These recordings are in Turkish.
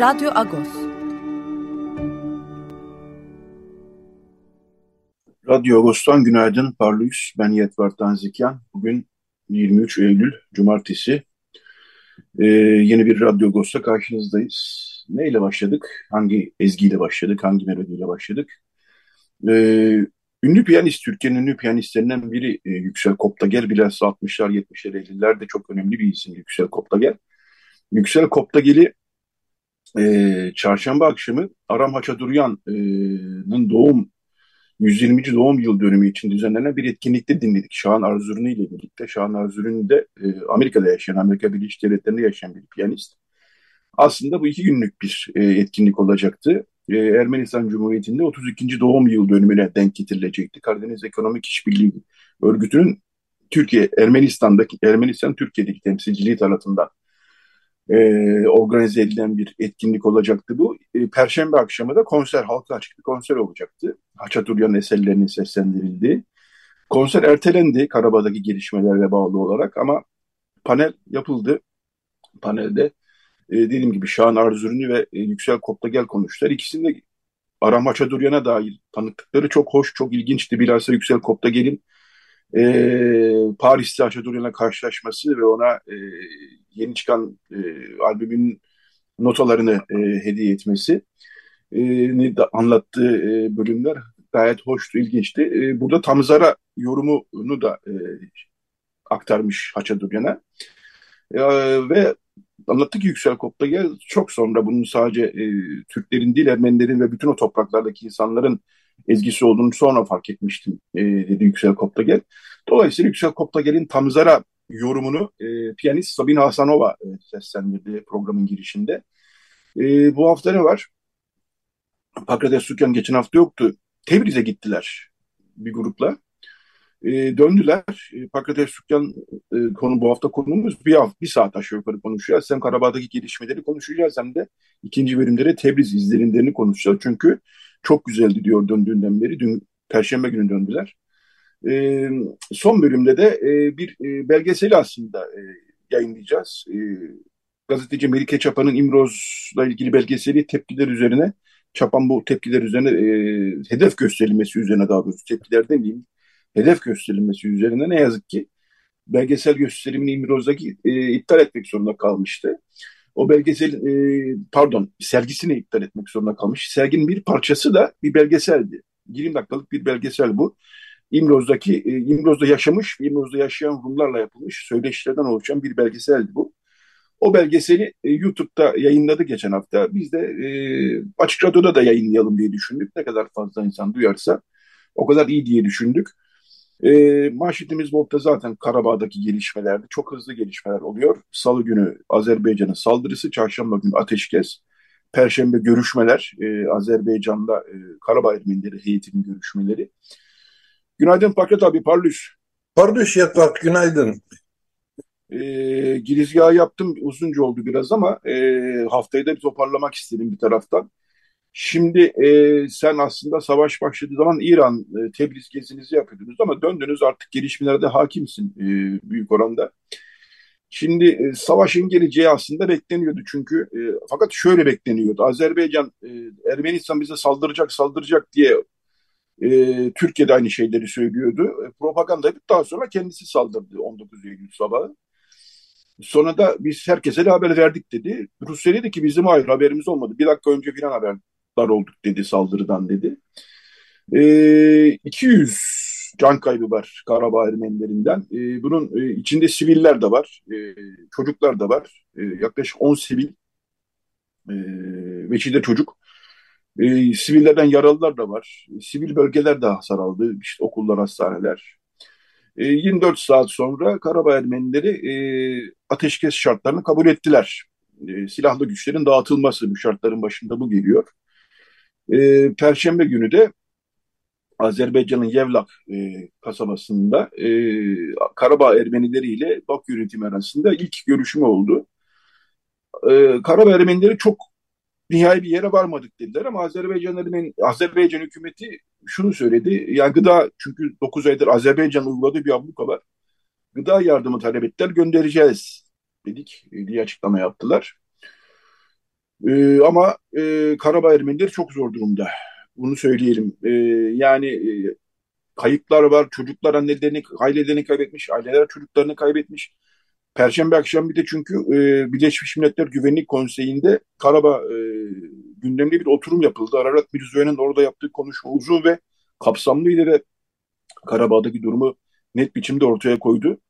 Radyo Agos. Radyo Agos'tan günaydın. Parlıyız. Ben Yetvar Tanzikyan. Bugün 23 Eylül Cumartesi. Ee, yeni bir Radyo Agos'ta karşınızdayız. Neyle başladık? Hangi ezgiyle başladık? Hangi melodiyle başladık? Ee, ünlü piyanist, Türkiye'nin ünlü piyanistlerinden biri e, Yüksel Koptagel. Bilhassa 60'lar, 70'ler, 50'lerde çok önemli bir isim Yüksel Koptagel. Yüksel Koptagel'i e, çarşamba akşamı Aram Haçaduryan'ın doğum 120. doğum yıl dönümü için düzenlenen bir etkinlikte dinledik. Şahan Arzuruni ile birlikte. Şahan Arzuruni de e, Amerika'da yaşayan, Amerika Birleşik Devletleri'nde yaşayan bir piyanist. Aslında bu iki günlük bir e, etkinlik olacaktı. E, Ermenistan Cumhuriyeti'nde 32. doğum yıl dönümüne denk getirilecekti. Karadeniz Ekonomik İşbirliği Örgütü'nün Türkiye, Ermenistan'daki, Ermenistan Türkiye'deki temsilciliği tarafından e, organize edilen bir etkinlik olacaktı bu. E, Perşembe akşamı da konser, halka açık bir konser olacaktı. Haçaturyan eserlerinin seslendirildiği. Konser ertelendi Karabağ'daki gelişmelerle bağlı olarak ama panel yapıldı. Panelde e, dediğim gibi Şahan Arzuruni ve e, Yüksel Koptagel konuştular. İkisinde Aram Haçaduryan'a dair tanıklıkları çok hoş, çok ilginçti. Bilhassa Yüksel Koptagel'in e, Paris'te Haçaduryan'la karşılaşması ve ona e, yeni çıkan e, albümün notalarını e, hediye etmesi e, anlattığı e, bölümler gayet hoştu, ilginçti. E, burada Tamzara yorumunu da e, aktarmış Haçaduryan'a. E, ve anlattı ki Yüksel Koptagel çok sonra bunun sadece e, Türklerin değil Ermenilerin ve bütün o topraklardaki insanların ezgisi olduğunu sonra fark etmiştim e, dedi Yüksel Koptagel. Dolayısıyla Yüksel Koptagel'in Tamzara yorumunu e, piyanist Sabine Hasanova e, seslendirdi programın girişinde. E, bu hafta ne var? Pakrates Sükyan geçen hafta yoktu. Tebriz'e gittiler bir grupla. E, döndüler. E, Pakrates Sükyan e, konu bu hafta konumuz bir hafta, bir saat aşağı yukarı konuşacağız. Hem Karabağ'daki gelişmeleri konuşacağız hem de ikinci bölümde Tebriz izlenimlerini konuşacağız. Çünkü çok güzeldi diyor döndüğünden beri. Dün Perşembe günü döndüler. E, son bölümde de e, bir e, belgeseli aslında e, yayınlayacağız. E, gazeteci Melike Çapan'ın İmroz'la ilgili belgeseli tepkiler üzerine Çapan bu tepkiler üzerine e, hedef gösterilmesi üzerine daha doğrusu tepkiler demeyeyim hedef gösterilmesi üzerine ne yazık ki belgesel gösterimini İmroz'daki e, iptal etmek zorunda kalmıştı. O belgesel e, pardon sergisini iptal etmek zorunda kalmış. Serginin bir parçası da bir belgeseldi. 20 dakikalık bir belgesel bu. İmroz'daki e, İmroz'da yaşamış, İmroz'da yaşayan Rumlarla yapılmış söyleşilerden oluşan bir belgeseldi bu. O belgeseli e, YouTube'da yayınladı geçen hafta. Biz de e, Açık Radyo'da da yayınlayalım diye düşündük. Ne kadar fazla insan duyarsa o kadar iyi diye düşündük. E, manşetimiz Volta zaten Karabağ'daki gelişmelerde çok hızlı gelişmeler oluyor. Salı günü Azerbaycan'ın saldırısı, çarşamba günü ateşkes, Perşembe görüşmeler, e, Azerbaycan'da e, Karabağ Ermenileri heyetinin görüşmeleri. Günaydın Paket abi, parlış. Parlış Yatvat, günaydın. E, girizgahı yaptım, uzunca oldu biraz ama e, haftayı da bir toparlamak istedim bir taraftan. Şimdi e, sen aslında savaş başladığı zaman İran, e, Tebriz gezinizi yapıyordunuz ama döndünüz artık gelişmelerde hakimsin e, büyük oranda. Şimdi e, savaşın geleceği aslında bekleniyordu çünkü e, fakat şöyle bekleniyordu. Azerbaycan, e, Ermenistan bize saldıracak saldıracak diye e, Türkiye'de aynı şeyleri söylüyordu. E, propaganda yapıp daha sonra kendisi saldırdı 19 Eylül sabahı. Sonra da biz herkese de haber verdik dedi. Rusya dedi ki bizim hayır haberimiz olmadı. Bir dakika önce filan haberler olduk dedi saldırıdan dedi. E, 200 can kaybı var Karabağ Ermenilerinden. E, bunun e, içinde siviller de var, e, çocuklar da var. E, yaklaşık 10 sivil e, ve de çocuk. E, sivillerden yaralılar da var. Sivil bölgeler de hasar aldı. İşte okullar, hastaneler. 24 saat sonra Karabağ Ermenileri ateşkes şartlarını kabul ettiler. silahlı güçlerin dağıtılması bu şartların başında bu geliyor. Perşembe günü de Azerbaycan'ın Yevlak e, kasabasında e, Karabağ Ermenileri ile Bak yönetimi arasında ilk görüşme oldu. E, Karabağ Ermenileri çok nihai bir yere varmadık dediler ama Azerbaycan Ermeni, Azerbaycan hükümeti şunu söyledi. Yani gıda çünkü 9 aydır Azerbaycan uyguladığı bir abluka var. Gıda yardımı talep ettiler göndereceğiz dedik diye açıklama yaptılar. E, ama e, Karabağ Ermenileri çok zor durumda. Bunu söyleyelim. E, yani e, kayıplar var. Çocuklar annelerini, ailelerini kaybetmiş. Aileler çocuklarını kaybetmiş. Perşembe akşam bir de çünkü e, Birleşmiş Milletler Güvenlik Konseyi'nde Karabağ e, gündemde bir oturum yapıldı. Ararat Mirzoyan'ın orada yaptığı konuşma uzun ve kapsamlıydı ve Karabağ'daki durumu net biçimde ortaya koydu.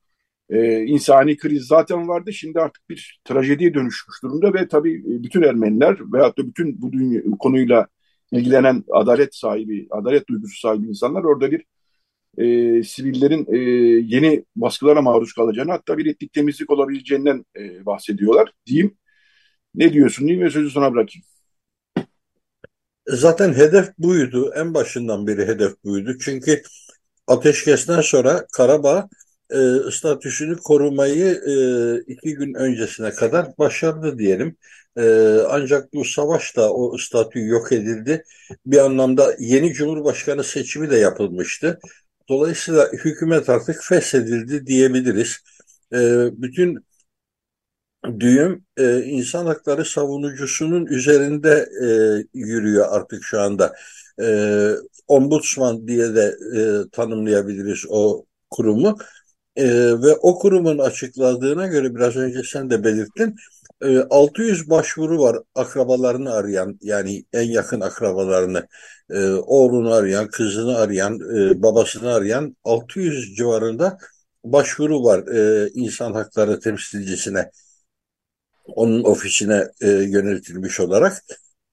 E, insani kriz zaten vardı. Şimdi artık bir trajediye dönüşmüş durumda ve tabii bütün Ermeniler veyahut da bütün bu dünya, konuyla ilgilenen adalet sahibi, adalet duygusu sahibi insanlar orada bir e, sivillerin e, yeni baskılara maruz kalacağını hatta bir etnik temizlik olabileceğinden e, bahsediyorlar diyeyim. Ne diyorsun diyeyim ve sözü sana bırakayım. Zaten hedef buydu. En başından beri hedef buydu. Çünkü ateşkesten sonra Karabağ e, statüsünü korumayı e, iki gün öncesine kadar başardı diyelim. E, ancak bu savaşta o statü yok edildi. Bir anlamda yeni Cumhurbaşkanı seçimi de yapılmıştı. Dolayısıyla hükümet artık feshedildi diyebiliriz. E, bütün düğüm e, insan hakları savunucusunun üzerinde e, yürüyor artık şu anda. E, ombudsman diye de e, tanımlayabiliriz o kurumu. E, ve o kurumun açıkladığına göre biraz önce sen de belirttin. E, 600 başvuru var akrabalarını arayan yani en yakın akrabalarını e, oğlunu arayan, kızını arayan, e, babasını arayan 600 civarında başvuru var e, insan hakları temsilcisine onun ofisine e, yöneltilmiş olarak.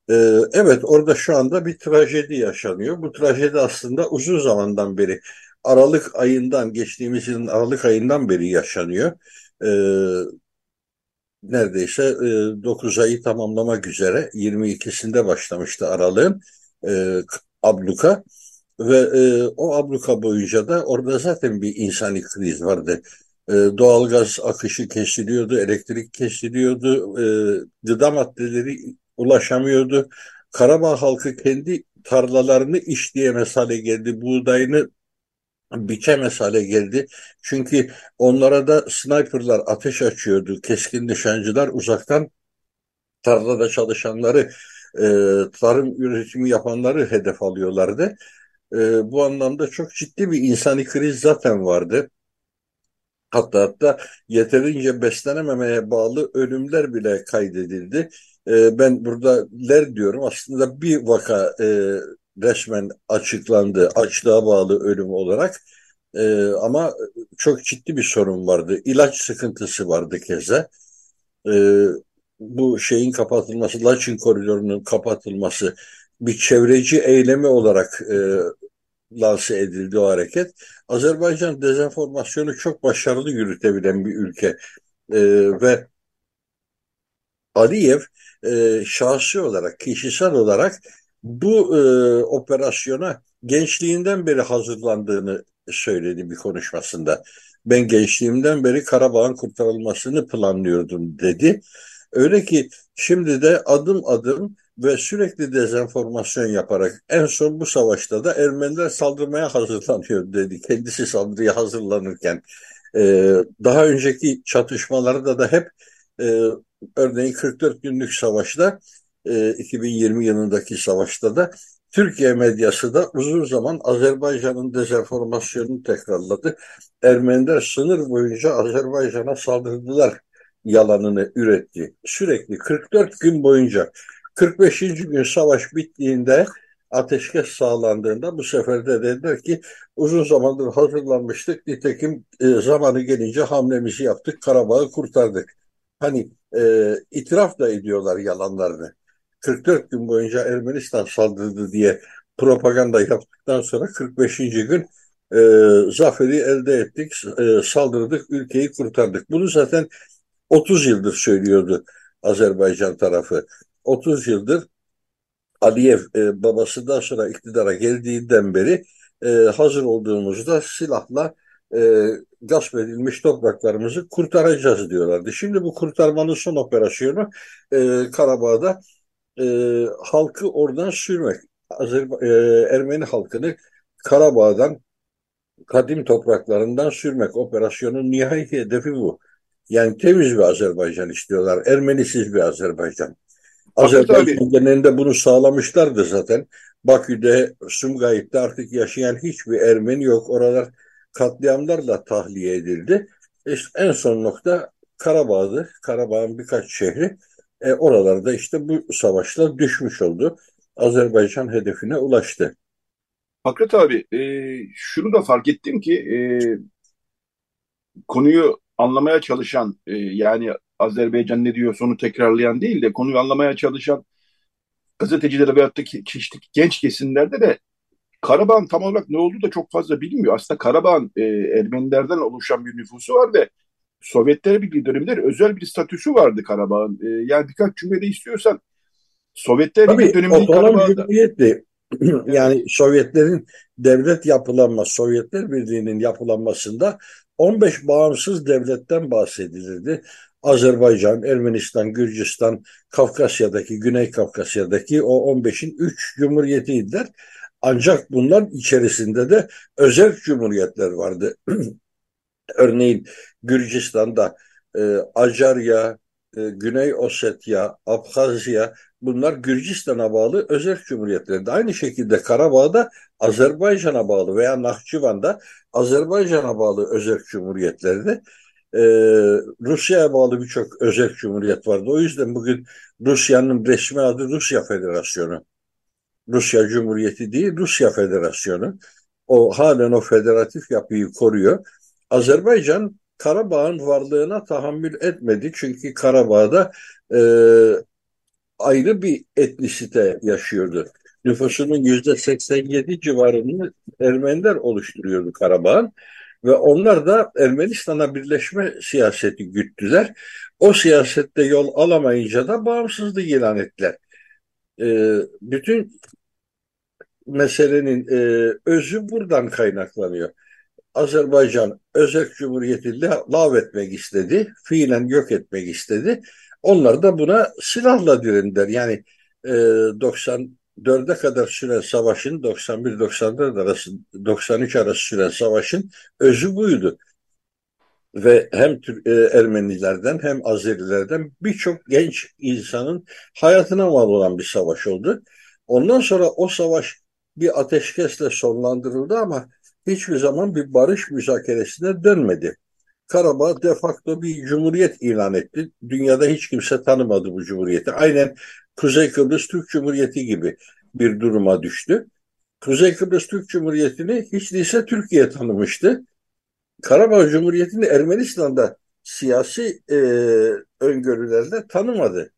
E, evet orada şu anda bir trajedi yaşanıyor. Bu trajedi aslında uzun zamandan beri Aralık ayından geçtiğimiz yılın Aralık ayından beri yaşanıyor. E, neredeyse e, 9 ayı tamamlamak üzere 22'sinde başlamıştı Aralık'ın e, abluka ve e, o abluka boyunca da orada zaten bir insani kriz vardı. E, doğalgaz akışı kesiliyordu, elektrik kesiliyordu, e, gıda maddeleri ulaşamıyordu. Karabağ halkı kendi tarlalarını işleyemez hale geldi, buğdayını biçemez hale geldi. Çünkü onlara da sniperlar ateş açıyordu, keskin nişancılar uzaktan tarlada çalışanları, e, tarım üretimi yapanları hedef alıyorlardı. E, bu anlamda çok ciddi bir insani kriz zaten vardı. Hatta hatta yeterince beslenememeye bağlı ölümler bile kaydedildi. E, ben burada ler diyorum aslında bir vaka e, resmen açıklandı açlığa bağlı ölüm olarak. E, ama çok ciddi bir sorun vardı. İlaç sıkıntısı vardı keza. E, bu şeyin kapatılması, Laçin koridorunun kapatılması bir çevreci eylemi olarak e, lanse edildi o hareket. Azerbaycan dezenformasyonu çok başarılı yürütebilen bir ülke e, ve Aliyev e, şahsi olarak, kişisel olarak bu e, operasyona gençliğinden beri hazırlandığını söyledi bir konuşmasında. Ben gençliğimden beri Karabağ'ın kurtarılmasını planlıyordum dedi. Öyle ki şimdi de adım adım ve sürekli dezenformasyon yaparak en son bu savaşta da Ermeniler saldırmaya hazırlanıyor dedi. Kendisi saldırıya hazırlanırken. Ee, daha önceki çatışmalarda da hep e, örneğin 44 günlük savaşta e, 2020 yılındaki savaşta da Türkiye medyası da uzun zaman Azerbaycan'ın dezenformasyonunu tekrarladı. Ermeniler sınır boyunca Azerbaycan'a saldırdılar yalanını üretti. Sürekli 44 gün boyunca 45. gün savaş bittiğinde ateşkes sağlandığında bu sefer de dediler ki uzun zamandır hazırlanmıştık. Nitekim e, zamanı gelince hamlemizi yaptık. Karabağ'ı kurtardık. Hani e, itiraf da ediyorlar yalanlarını. 44 gün boyunca Ermenistan saldırdı diye propaganda yaptıktan sonra 45. gün e, zaferi elde ettik, e, saldırdık, ülkeyi kurtardık. Bunu zaten 30 yıldır söylüyordu Azerbaycan tarafı. 30 yıldır Aliyev e, babasından sonra iktidara geldiğinden beri e, hazır olduğumuzda silahla e, gasp edilmiş topraklarımızı kurtaracağız diyorlardı. Şimdi bu kurtarmanın son operasyonu e, Karabağ'da e, halkı oradan sürmek. Azerba e, Ermeni halkını Karabağ'dan kadim topraklarından sürmek. Operasyonun nihai hedefi bu. Yani temiz bir Azerbaycan istiyorlar. Ermenisiz bir Azerbaycan. Azerbaycan genelinde bunu sağlamışlardı zaten. Bakü'de, Sumgayit'te artık yaşayan hiçbir Ermeni yok. Oralar katliamlarla tahliye edildi. İşte en son nokta Karabağ'dı. Karabağ'ın birkaç şehri. E, oralarda işte bu savaşla düşmüş oldu. Azerbaycan hedefine ulaştı. Fakret abi, e, şunu da fark ettim ki e, konuyu anlamaya çalışan e, yani Azerbaycan ne diyor sonu tekrarlayan değil de konuyu anlamaya çalışan gazetecilere veyahut da genç kesimlerde de Karabağ'ın tam olarak ne olduğu da çok fazla bilmiyor. Aslında Karabağ'ın e, Ermenilerden oluşan bir nüfusu var ve Sovyetler Birliği döneminde özel bir statüsü vardı Karabağ'ın. E, yani birkaç cümlede istiyorsan Sovyetler Birliği döneminde Karabağ'da... Cumhuriyetti. yani Sovyetlerin devlet yapılanması, Sovyetler Birliği'nin yapılanmasında 15 bağımsız devletten bahsedilirdi. Azerbaycan, Ermenistan, Gürcistan, Kafkasya'daki, Güney Kafkasya'daki o 15'in 3 cumhuriyetiydiler. Ancak bunlar içerisinde de özel cumhuriyetler vardı. Örneğin Gürcistan'da e, Acarya, e, Güney Ossetya, Abhazya bunlar Gürcistan'a bağlı özel cumhuriyetlerdi. Aynı şekilde Karabağ'da Azerbaycan'a bağlı veya Nahçıvan'da Azerbaycan'a bağlı özel cumhuriyetlerdi. Ee, Rusya'ya bağlı birçok özel cumhuriyet vardı. O yüzden bugün Rusya'nın resmi adı Rusya Federasyonu. Rusya Cumhuriyeti değil, Rusya Federasyonu. O halen o federatif yapıyı koruyor. Azerbaycan Karabağ'ın varlığına tahammül etmedi. Çünkü Karabağ'da e, ayrı bir etnisite yaşıyordu. Nüfusunun yüzde 87 civarını Ermeniler oluşturuyordu Karabağ'ın. Ve onlar da Ermenistan'a birleşme siyaseti güttüler. O siyasette yol alamayınca da bağımsızlık ilan ettiler. E, bütün meselenin e, özü buradan kaynaklanıyor. Azerbaycan Özerk Cumhuriyeti lav etmek istedi, fiilen yok etmek istedi. Onlar da buna silahla direndiler. Yani e, 94'e kadar süren savaşın 91-94 arası 93 arası süren savaşın özü buydu. Ve hem e, Ermenilerden hem Azerilerden birçok genç insanın hayatına mal olan bir savaş oldu. Ondan sonra o savaş bir ateşkesle sonlandırıldı ama hiçbir zaman bir barış müzakeresine dönmedi. Karabağ de facto bir cumhuriyet ilan etti. Dünyada hiç kimse tanımadı bu cumhuriyeti. Aynen Kuzey Kıbrıs Türk Cumhuriyeti gibi bir duruma düştü. Kuzey Kıbrıs Türk Cumhuriyeti'ni hiç değilse Türkiye tanımıştı. Karabağ Cumhuriyeti'ni Ermenistan'da siyasi e, öngörülerle tanımadı.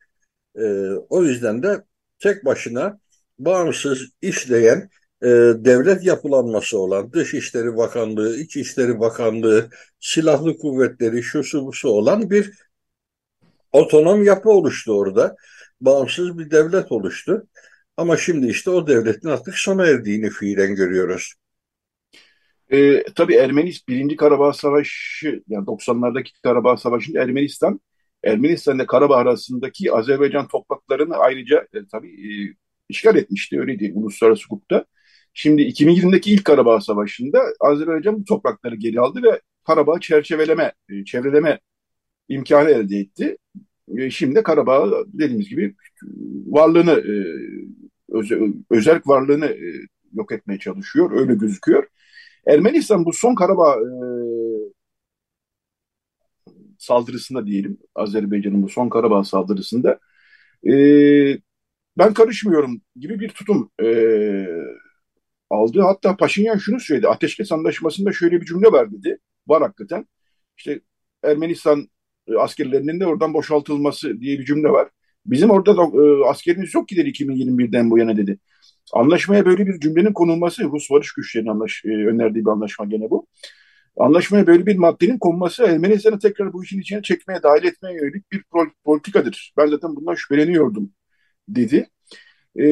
E, o yüzden de tek başına bağımsız işleyen e, devlet yapılanması olan Dışişleri Bakanlığı, İçişleri Bakanlığı, Silahlı Kuvvetleri, şusu busu olan bir otonom yapı oluştu orada. Bağımsız bir devlet oluştu. Ama şimdi işte o devletin artık sona erdiğini fiilen görüyoruz. E, tabii Ermenistan, Birinci Karabağ Savaşı, yani 90'lardaki Karabağ Savaşı'nda Ermenistan, Ermenistan ile Karabağ arasındaki Azerbaycan topraklarını ayrıca e, tabii e, işgal etmişti, öyle değil uluslararası hukukta. Şimdi 2020'deki ilk Karabağ Savaşı'nda Azerbaycan bu toprakları geri aldı ve Karabağ çerçeveleme, e, çevreleme imkanı elde etti. E, şimdi Karabağ dediğimiz gibi varlığını, e, özel varlığını yok etmeye çalışıyor. Öyle gözüküyor. Ermenistan bu son Karabağ saldırısında diyelim, Azerbaycan'ın bu son Karabağ saldırısında ben karışmıyorum gibi bir tutum aldı. Hatta Paşinyan şunu söyledi. Ateşkes Anlaşması'nda şöyle bir cümle var dedi. Var hakikaten. İşte Ermenistan e, askerlerinin de oradan boşaltılması diye bir cümle var. Bizim orada da e, askerimiz yok ki dedi 2021'den bu yana dedi. Anlaşmaya böyle bir cümlenin konulması, Rus barış güçlerinin anlaş, e, önerdiği bir anlaşma gene bu. Anlaşmaya böyle bir maddenin konması Ermenistan'ı tekrar bu işin içine çekmeye, dahil etmeye yönelik bir politikadır. Ben zaten bundan şüpheleniyordum dedi. Ee,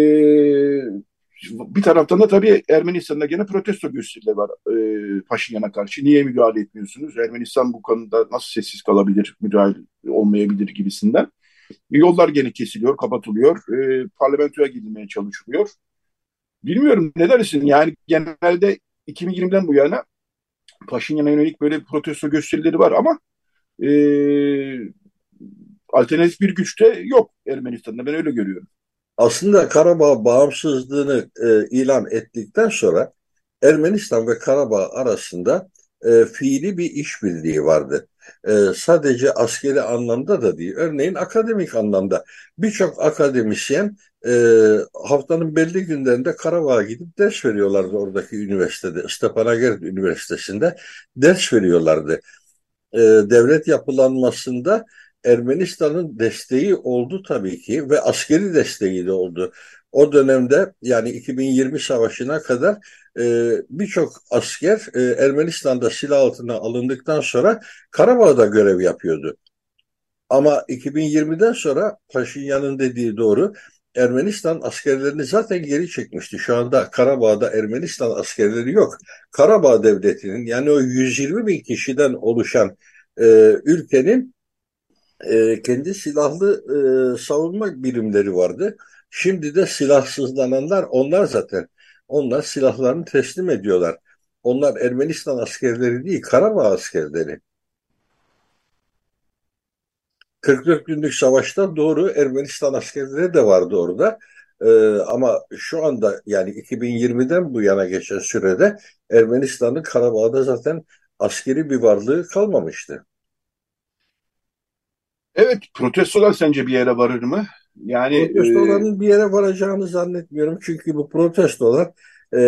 bir taraftan da tabii Ermenistan'da gene protesto gösterileri var e, Paşinyan'a karşı. Niye müdahale etmiyorsunuz? Ermenistan bu konuda nasıl sessiz kalabilir, müdahale olmayabilir gibisinden. Yollar gene kesiliyor, kapatılıyor. E, parlamentoya gidilmeye çalışılıyor. Bilmiyorum ne dersin? Yani genelde 2020'den bu yana Paşinyan'a yönelik böyle protesto gösterileri var ama e, alternatif bir güç de yok Ermenistan'da. Ben öyle görüyorum. Aslında Karabağ bağımsızlığını e, ilan ettikten sonra Ermenistan ve Karabağ arasında e, fiili bir işbirliği vardı. E, sadece askeri anlamda da değil, örneğin akademik anlamda. Birçok akademisyen e, haftanın belli günlerinde Karabağ'a gidip ders veriyorlardı oradaki üniversitede, Stepanakert Üniversitesi'nde ders veriyorlardı. E, devlet yapılanmasında Ermenistan'ın desteği oldu tabii ki ve askeri desteği de oldu. O dönemde yani 2020 savaşına kadar e, birçok asker e, Ermenistan'da silah altına alındıktan sonra Karabağ'da görev yapıyordu. Ama 2020'den sonra Paşinyan'ın dediği doğru Ermenistan askerlerini zaten geri çekmişti. Şu anda Karabağ'da Ermenistan askerleri yok. Karabağ devletinin yani o 120 bin kişiden oluşan e, ülkenin e, kendi silahlı e, savunma birimleri vardı. Şimdi de silahsızlananlar onlar zaten. Onlar silahlarını teslim ediyorlar. Onlar Ermenistan askerleri değil, Karabağ askerleri. 44 günlük savaşta doğru Ermenistan askerleri de vardı orada. Ee, ama şu anda yani 2020'den bu yana geçen sürede Ermenistan'ın Karabağ'da zaten askeri bir varlığı kalmamıştı. Evet, protestolar sence bir yere varır mı? Yani protestoların e... bir yere varacağını zannetmiyorum. Çünkü bu protestolar e,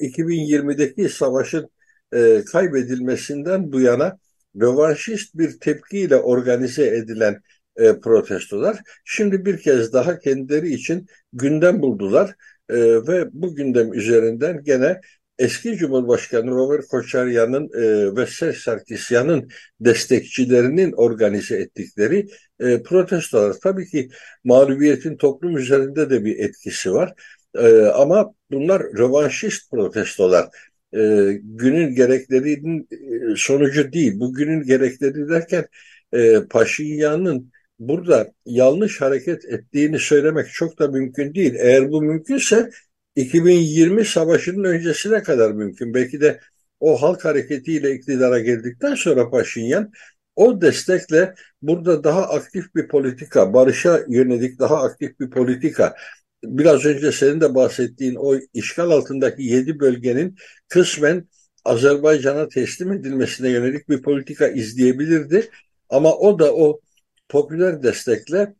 2020'deki savaşın e, kaybedilmesinden bu yana rövanşist bir tepkiyle organize edilen e, protestolar şimdi bir kez daha kendileri için gündem buldular e, ve bu gündem üzerinden gene eski Cumhurbaşkanı Robert Koçaryan'ın e, ve Serj Sarkisyan'ın destekçilerinin organize ettikleri e, protestolar. Tabii ki mağlubiyetin toplum üzerinde de bir etkisi var. E, ama bunlar rövanşist protestolar. E, günün gereklerinin e, sonucu değil. Bu günün gerekleri derken e, Paşinyan'ın burada yanlış hareket ettiğini söylemek çok da mümkün değil. Eğer bu mümkünse 2020 savaşının öncesine kadar mümkün. Belki de o halk hareketiyle iktidara geldikten sonra Paşinyan o destekle burada daha aktif bir politika, barışa yönelik daha aktif bir politika, biraz önce senin de bahsettiğin o işgal altındaki yedi bölgenin kısmen Azerbaycan'a teslim edilmesine yönelik bir politika izleyebilirdi. Ama o da o popüler destekle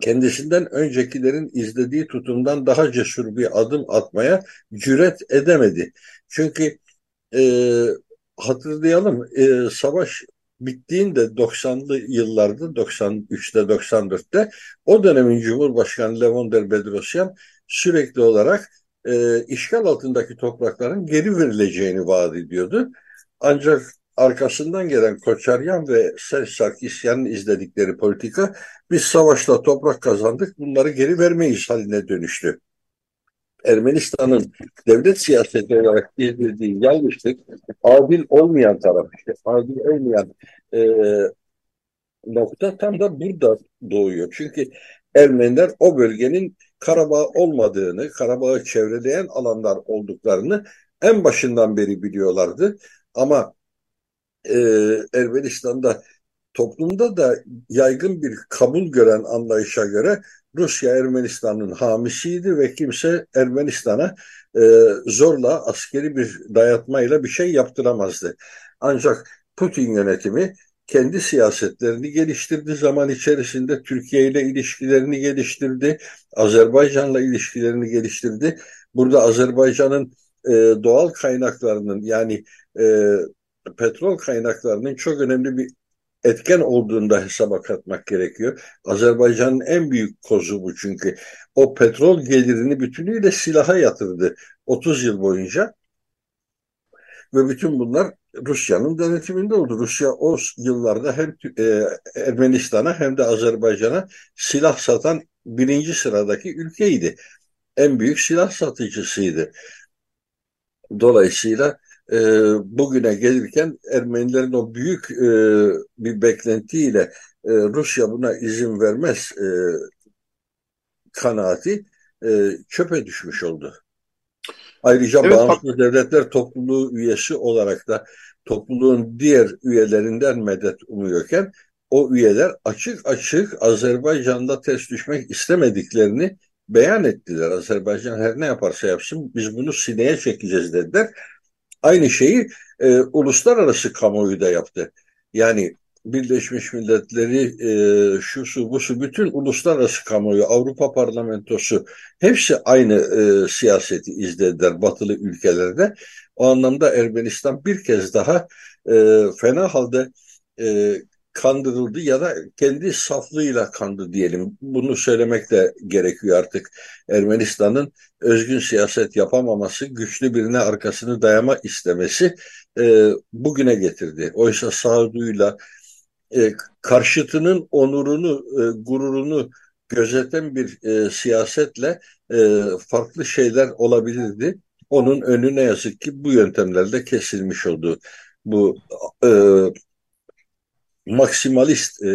kendisinden öncekilerin izlediği tutumdan daha cesur bir adım atmaya cüret edemedi. Çünkü e, hatırlayalım e, savaş bittiğinde 90'lı yıllarda 93'te 94'te o dönemin Cumhurbaşkanı Levonder Bedrosyan sürekli olarak e, işgal altındaki toprakların geri verileceğini vaat ediyordu. Ancak arkasından gelen Koçaryan ve Sarkisyan'ın izledikleri politika biz savaşla toprak kazandık bunları geri vermeyiz haline dönüştü. Ermenistan'ın devlet siyaseti olarak izlediği yanlışlık adil olmayan taraf işte adil olmayan e, nokta tam da burada doğuyor. Çünkü Ermeniler o bölgenin Karabağ olmadığını, Karabağ'ı çevreleyen alanlar olduklarını en başından beri biliyorlardı. Ama e, Ermenistan'da toplumda da yaygın bir kabul gören anlayışa göre Rusya Ermenistan'ın hamisiydi ve kimse Ermenistan'a e, zorla askeri bir dayatmayla bir şey yaptıramazdı. Ancak Putin yönetimi kendi siyasetlerini geliştirdi zaman içerisinde Türkiye ile ilişkilerini geliştirdi, Azerbaycan'la ilişkilerini geliştirdi. Burada Azerbaycan'ın e, doğal kaynaklarının yani e, petrol kaynaklarının çok önemli bir etken olduğunu da hesaba katmak gerekiyor. Azerbaycan'ın en büyük kozu bu çünkü. O petrol gelirini bütünüyle silaha yatırdı 30 yıl boyunca. Ve bütün bunlar Rusya'nın denetiminde oldu. Rusya o yıllarda hem e, Ermenistan'a hem de Azerbaycan'a silah satan birinci sıradaki ülkeydi. En büyük silah satıcısıydı. Dolayısıyla e, bugüne gelirken Ermenilerin o büyük e, bir beklentiyle e, Rusya buna izin vermez e, kanaati e, çöpe düşmüş oldu. Ayrıca evet, Bağımsız. Devletler Topluluğu üyesi olarak da topluluğun diğer üyelerinden medet umuyorken o üyeler açık açık Azerbaycan'da ters düşmek istemediklerini beyan ettiler. Azerbaycan her ne yaparsa yapsın biz bunu sineye çekeceğiz dediler. Aynı şeyi e, uluslararası kamuoyu da yaptı. Yani Birleşmiş Milletleri, e, şu su bu su bütün uluslararası kamuoyu, Avrupa Parlamentosu hepsi aynı e, siyaseti izlediler batılı ülkelerde. O anlamda Ermenistan bir kez daha e, fena halde e, kandırıldı ya da kendi saflığıyla kandı diyelim. Bunu söylemek de gerekiyor artık. Ermenistan'ın özgün siyaset yapamaması, güçlü birine arkasını dayama istemesi e, bugüne getirdi. Oysa sağduyuyla e, karşıtının onurunu, e, gururunu gözeten bir e, siyasetle e, farklı şeyler olabilirdi. Onun önü ne yazık ki bu yöntemlerle kesilmiş oldu. Bu e, maksimalist e,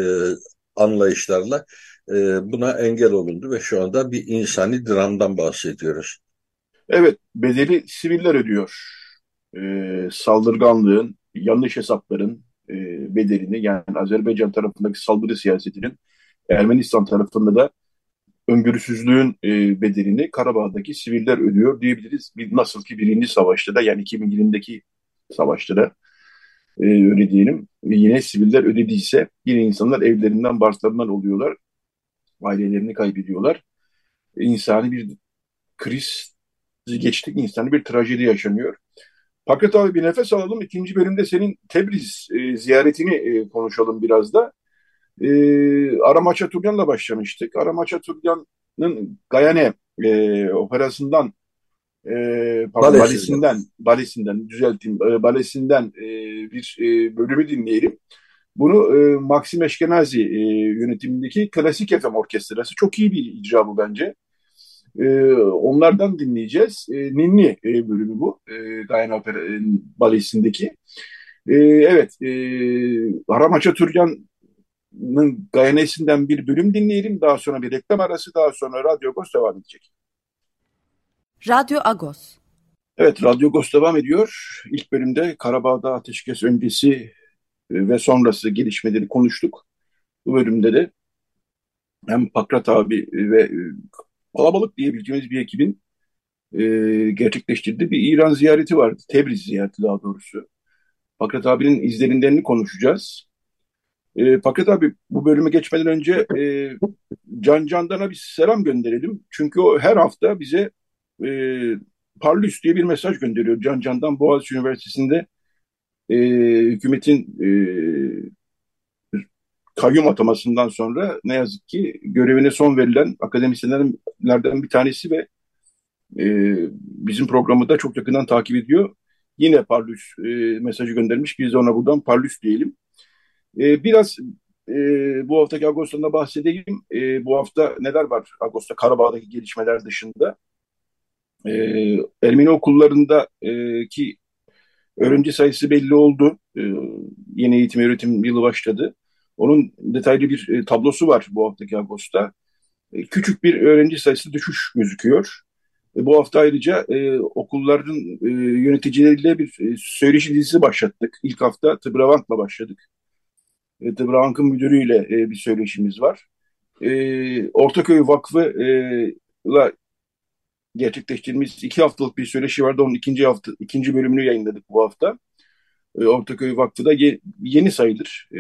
anlayışlarla e, buna engel olundu ve şu anda bir insani dramdan bahsediyoruz. Evet, bedeli siviller ödüyor. E, saldırganlığın, yanlış hesapların e, bedelini yani Azerbaycan tarafındaki saldırı siyasetinin Ermenistan tarafında da öngörüsüzlüğün e, bedelini Karabağ'daki siviller ödüyor diyebiliriz. Bir, nasıl ki birinci savaşta da yani 2020'deki savaşta da e, öyle diyelim. Ve yine siviller ödediyse yine insanlar evlerinden, barklarından oluyorlar. Ailelerini kaybediyorlar. E, insani bir kriz geçtik, insani bir trajedi yaşanıyor. Fakat abi bir nefes alalım. İkinci bölümde senin Tebriz e, ziyaretini e, konuşalım biraz da. E, Arama Çaturyan'la başlamıştık. Arama Çaturyan'ın Gayane e, operasından e, pardon, balesinden, balesinden düzelteyim, e, balesinden e, bir e, bölümü dinleyelim. Bunu e, Maxim Eşkenazi e, yönetimindeki Klasik FM Orkestrası çok iyi bir icra bu bence. E, onlardan dinleyeceğiz. E, Ninni e, bölümü bu. E, Gayana Opera e, Balesi'ndeki. E, evet, e, Haramaça Türkan'ın Gayanesi'nden bir bölüm dinleyelim. Daha sonra bir reklam arası, daha sonra Radyo Agos devam edecek. Radyo Agos. Evet, Radyo Agos devam ediyor. İlk bölümde Karabağ'da ateşkes öncesi e, ve sonrası gelişmeleri konuştuk. Bu bölümde de hem Pakrat abi ve e, kalabalık diyebileceğimiz bir ekibin e, gerçekleştirdiği bir İran ziyareti vardı. Tebriz ziyareti daha doğrusu. Pakrat abinin izlerinden konuşacağız. E, Pakrat abi bu bölüme geçmeden önce e, Can Candan'a bir selam gönderelim. Çünkü o her hafta bize e, Parlus diye bir mesaj gönderiyor. Can Candan Boğaziçi Üniversitesi'nde e, hükümetin e, kayyum atamasından sonra ne yazık ki görevine son verilen akademisyenlerden bir tanesi ve e, bizim programı da çok yakından takip ediyor. Yine Parlus e, mesajı göndermiş. Biz de ona buradan Parlus diyelim. E, biraz e, bu haftaki Ağustos'ta bahsedeyim. E, bu hafta neler var Ağustos'ta Karabağ'daki gelişmeler dışında? E, Ermeni okullarındaki öğrenci sayısı belli oldu. E, yeni eğitim öğretim yılı başladı. Onun detaylı bir e, tablosu var bu haftaki Ağustos'ta. E, küçük bir öğrenci sayısı düşüş gözüküyor. E, bu hafta ayrıca e, okulların e, yöneticileriyle bir e, söyleşi dizisi başlattık. İlk hafta Tıbravank'la başladık. E, Tıbravank'ın müdürüyle e, bir söyleşimiz var. E, Ortaköy Vakfı'la gerçekleştirdiğimiz iki haftalık bir söyleşi vardı. Onun ikinci hafta ikinci bölümünü yayınladık bu hafta. E, Ortaköy Vakfı da ye, yeni sayılır. E,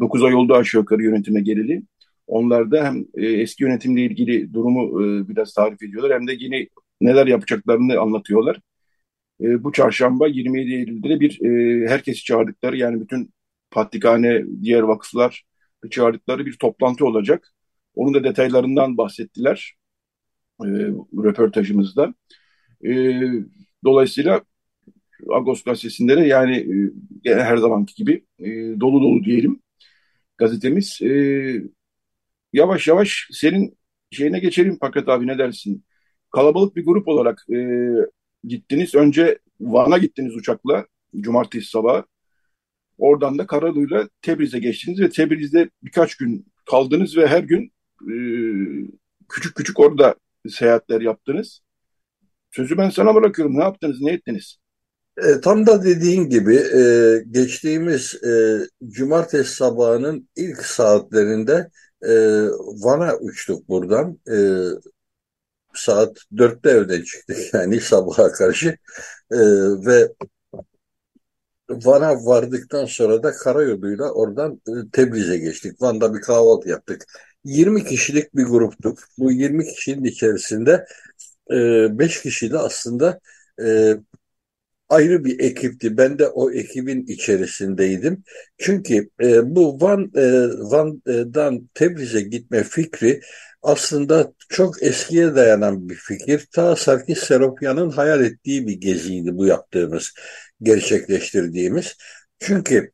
9 ay oldu aşağı yukarı yönetime geleli. Onlar da hem e, eski yönetimle ilgili durumu e, biraz tarif ediyorlar hem de yeni neler yapacaklarını anlatıyorlar. E, bu çarşamba 27 Eylül'de de bir e, herkesi çağırdıkları yani bütün Patrikhane, diğer vakıflar çağırdıkları bir toplantı olacak. Onun da detaylarından bahsettiler e, röportajımızda. E, dolayısıyla Agos gazetesinde de yani e, her zamanki gibi e, dolu dolu diyelim gazetemiz. E, yavaş yavaş senin şeyine geçelim Fakat abi ne dersin? Kalabalık bir grup olarak e, gittiniz. Önce Van'a gittiniz uçakla cumartesi sabahı. Oradan da Karaduy'la Tebriz'e geçtiniz ve Tebriz'de birkaç gün kaldınız ve her gün e, küçük küçük orada seyahatler yaptınız. Sözü ben sana bırakıyorum. Ne yaptınız, ne ettiniz? E, tam da dediğin gibi e, geçtiğimiz e, cumartesi sabahının ilk saatlerinde e, Van'a uçtuk buradan. E, saat dörtte evden çıktık yani sabaha karşı e, ve Van'a vardıktan sonra da karayoluyla oradan e, Tebriz'e geçtik. Van'da bir kahvaltı yaptık. 20 kişilik bir gruptuk. Bu 20 kişinin içerisinde e, 5 kişi de aslında e, ayrı bir ekipti. Ben de o ekibin içerisindeydim. Çünkü e, bu Van e, Van'dan Tebriz'e gitme fikri aslında çok eskiye dayanan bir fikir. Ta Sarkis Seropyan'ın hayal ettiği bir geziydi bu yaptığımız, gerçekleştirdiğimiz. Çünkü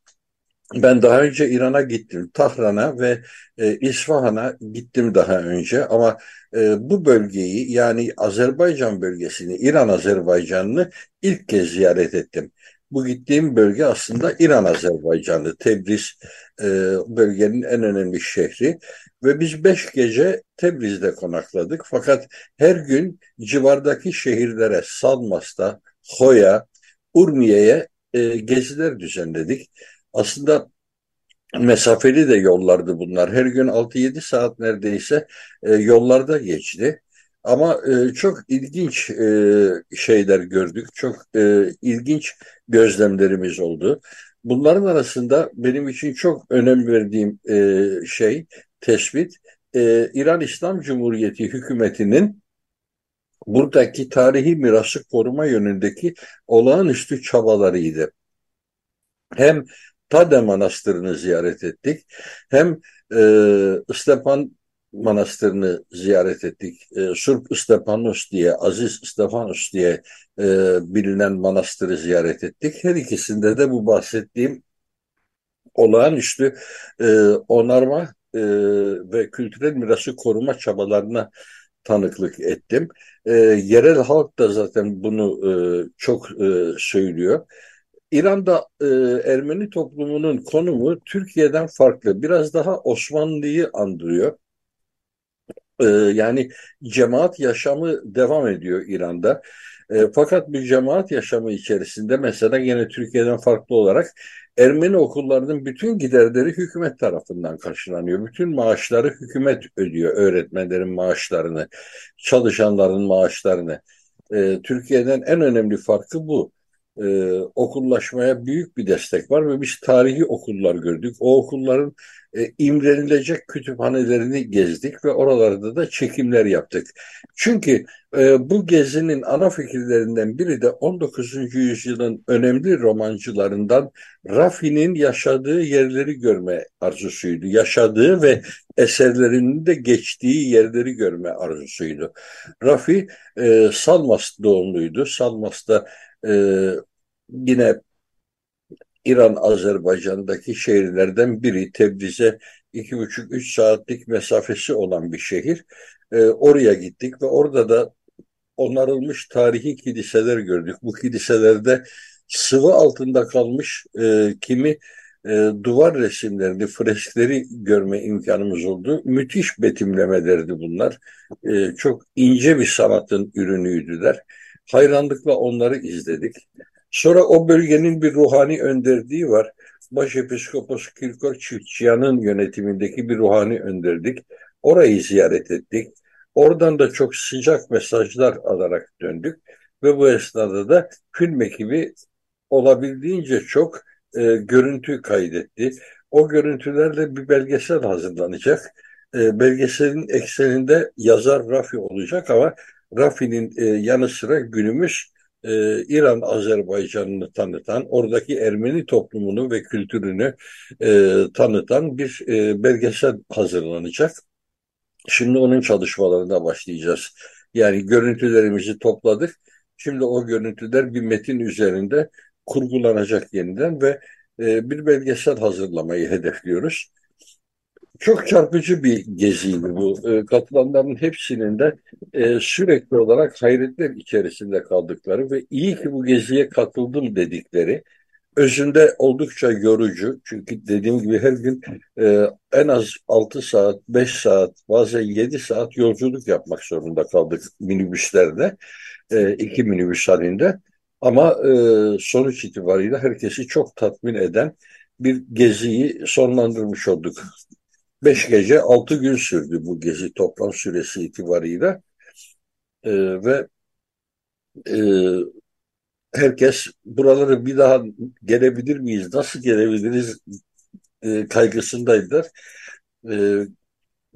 ben daha önce İran'a gittim, Tahran'a ve e, İsfahan'a gittim daha önce ama e, bu bölgeyi yani Azerbaycan bölgesini, İran Azerbaycan'ını ilk kez ziyaret ettim. Bu gittiğim bölge aslında İran Azerbaycan'ı, Tebriz e, bölgenin en önemli şehri ve biz beş gece Tebriz'de konakladık. Fakat her gün civardaki şehirlere, Salmas'ta, Hoya, Urmiye'ye e, geziler düzenledik. Aslında mesafeli de yollardı bunlar. Her gün 6-7 saat neredeyse e, yollarda geçti. Ama e, çok ilginç e, şeyler gördük. Çok e, ilginç gözlemlerimiz oldu. Bunların arasında benim için çok önem verdiğim e, şey, tespit, e, İran İslam Cumhuriyeti hükümetinin buradaki tarihi mirası koruma yönündeki olağanüstü çabalarıydı. Hem Tade Manastırı'nı ziyaret ettik. Hem e, Stepan Manastırı'nı ziyaret ettik. E, Surp Stepanus diye, Aziz Stefanus diye e, bilinen manastırı ziyaret ettik. Her ikisinde de bu bahsettiğim olağanüstü e, onarma e, ve kültürel mirası koruma çabalarına tanıklık ettim. E, yerel halk da zaten bunu e, çok e, söylüyor. İran'da e, Ermeni toplumunun konumu Türkiye'den farklı. Biraz daha Osmanlı'yı andırıyor. E, yani cemaat yaşamı devam ediyor İran'da. E, fakat bu cemaat yaşamı içerisinde mesela yine Türkiye'den farklı olarak Ermeni okullarının bütün giderleri hükümet tarafından karşılanıyor. Bütün maaşları hükümet ödüyor. Öğretmenlerin maaşlarını, çalışanların maaşlarını. E, Türkiye'den en önemli farkı bu e, okullaşmaya büyük bir destek var ve biz tarihi okullar gördük. O okulların e, imrenilecek kütüphanelerini gezdik ve oralarda da çekimler yaptık. Çünkü e, bu gezinin ana fikirlerinden biri de 19. yüzyılın önemli romancılarından Rafi'nin yaşadığı yerleri görme arzusuydu. Yaşadığı ve eserlerinin de geçtiği yerleri görme arzusuydu. Rafi e, Salmas doğumluydu. Salmas'ta e, yine İran Azerbaycan'daki şehirlerden biri Tebriz'e iki buçuk üç saatlik mesafesi olan bir şehir. E, oraya gittik ve orada da onarılmış tarihi kiliseler gördük. Bu kiliselerde sıvı altında kalmış e, kimi e, duvar resimlerini, freskleri görme imkanımız oldu. Müthiş betimlemelerdi bunlar. E, çok ince bir sanatın ürünüydüler. Hayranlıkla onları izledik. Sonra o bölgenin bir ruhani önderliği var. Başepiskopos Kirkor Çiftçiyan'ın yönetimindeki bir ruhani önderdik. Orayı ziyaret ettik. Oradan da çok sıcak mesajlar alarak döndük. Ve bu esnada da film ekibi olabildiğince çok e, görüntü kaydetti. O görüntülerle bir belgesel hazırlanacak. E, belgeselin ekseninde yazar Rafi olacak ama Rafi'nin e, yanı sıra günümüz e, İran Azerbaycan'ını tanıtan, oradaki Ermeni toplumunu ve kültürünü e, tanıtan bir e, belgesel hazırlanacak. Şimdi onun çalışmalarına başlayacağız. Yani görüntülerimizi topladık. Şimdi o görüntüler bir metin üzerinde kurgulanacak yeniden ve e, bir belgesel hazırlamayı hedefliyoruz. Çok çarpıcı bir geziydi bu. E, katılanların hepsinin de e, sürekli olarak hayretler içerisinde kaldıkları ve iyi ki bu geziye katıldım dedikleri, özünde oldukça yorucu. Çünkü dediğim gibi her gün e, en az 6 saat, 5 saat, bazen 7 saat yolculuk yapmak zorunda kaldık minibüslerde, e, iki minibüs halinde. Ama e, sonuç itibariyle herkesi çok tatmin eden bir geziyi sonlandırmış olduk. Beş gece altı gün sürdü bu gezi toplam süresi itibariyle e, ve e, herkes buraları bir daha gelebilir miyiz, nasıl gelebiliriz e, kaygısındaydılar. E,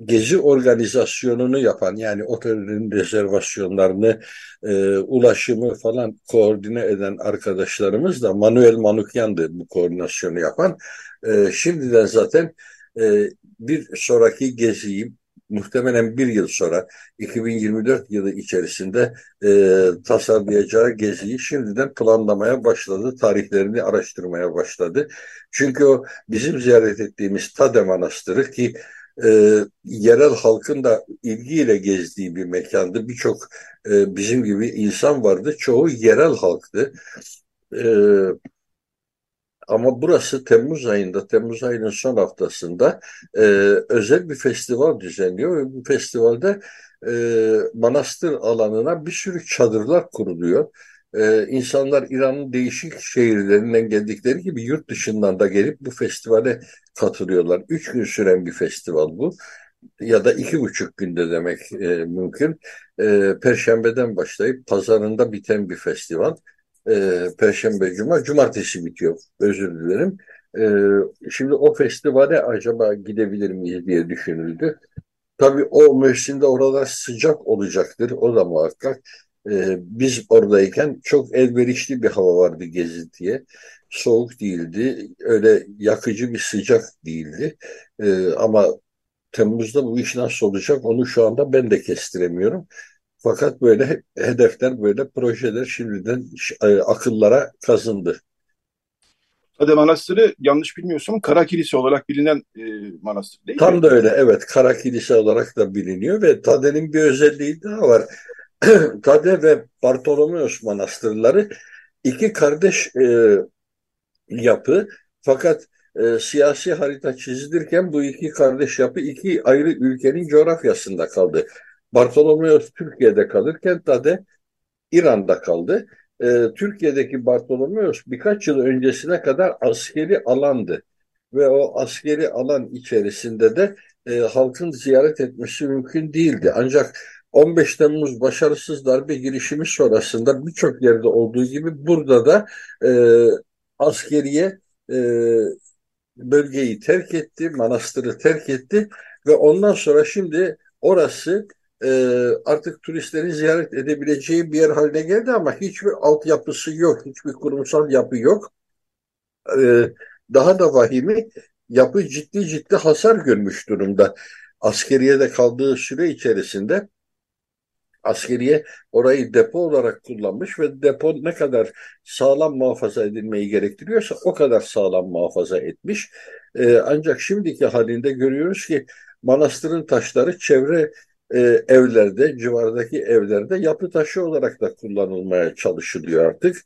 gezi organizasyonunu yapan yani otellerin rezervasyonlarını, e, ulaşımı falan koordine eden arkadaşlarımız da Manuel Manukyan'dı bu koordinasyonu yapan. E, şimdiden zaten e, bir sonraki geziyi muhtemelen bir yıl sonra 2024 yılı içerisinde e, tasarlayacağı geziyi şimdiden planlamaya başladı. Tarihlerini araştırmaya başladı. Çünkü o bizim ziyaret ettiğimiz Tade Manastırı ki e, yerel halkın da ilgiyle gezdiği bir mekandı. Birçok e, bizim gibi insan vardı. Çoğu yerel halktı. E, ama burası Temmuz ayında, Temmuz ayının son haftasında e, özel bir festival düzenliyor ve bu festivalde e, manastır alanına bir sürü çadırlar kuruluyor. E, insanlar İran'ın değişik şehirlerinden geldikleri gibi yurt dışından da gelip bu festivale katılıyorlar. Üç gün süren bir festival bu ya da iki buçuk günde demek e, mümkün. E, Perşembeden başlayıp pazarında biten bir festival e, Perşembe, Cuma, Cumartesi bitiyor. Özür dilerim. E, şimdi o festivale acaba gidebilir miyiz diye düşünüldü. Tabii o mevsimde oralar sıcak olacaktır. O da muhakkak. E, biz oradayken çok elverişli bir hava vardı gezintiye. Soğuk değildi. Öyle yakıcı bir sıcak değildi. E, ama Temmuz'da bu iş nasıl olacak onu şu anda ben de kestiremiyorum. Fakat böyle hedefler, böyle projeler şimdiden e, akıllara kazındı. Ade Manastırı yanlış bilmiyorsam Kara Kilise olarak bilinen e, manastır değil Tam mi? da öyle evet Kara Kilise olarak da biliniyor ve Tade'nin bir özelliği daha var. Tade ve Bartolomeos manastırları iki kardeş e, yapı fakat e, siyasi harita çizilirken bu iki kardeş yapı iki ayrı ülkenin coğrafyasında kaldı. Bartolomeos Türkiye'de kalırken Tade İran'da kaldı. E, Türkiye'deki Bartolomeos birkaç yıl öncesine kadar askeri alandı. Ve o askeri alan içerisinde de e, halkın ziyaret etmesi mümkün değildi. Ancak 15 Temmuz başarısız darbe girişimi sonrasında birçok yerde olduğu gibi burada da e, askeriye e, bölgeyi terk etti, manastırı terk etti ve ondan sonra şimdi orası e, artık turistlerin ziyaret edebileceği bir yer haline geldi ama hiçbir altyapısı yok, hiçbir kurumsal yapı yok. E, daha da vahimi yapı ciddi ciddi hasar görmüş durumda. Askeriyede kaldığı süre içerisinde askeriye orayı depo olarak kullanmış ve depo ne kadar sağlam muhafaza edilmeyi gerektiriyorsa o kadar sağlam muhafaza etmiş. Ee, ancak şimdiki halinde görüyoruz ki manastırın taşları çevre e, evlerde, civardaki evlerde yapı taşı olarak da kullanılmaya çalışılıyor artık.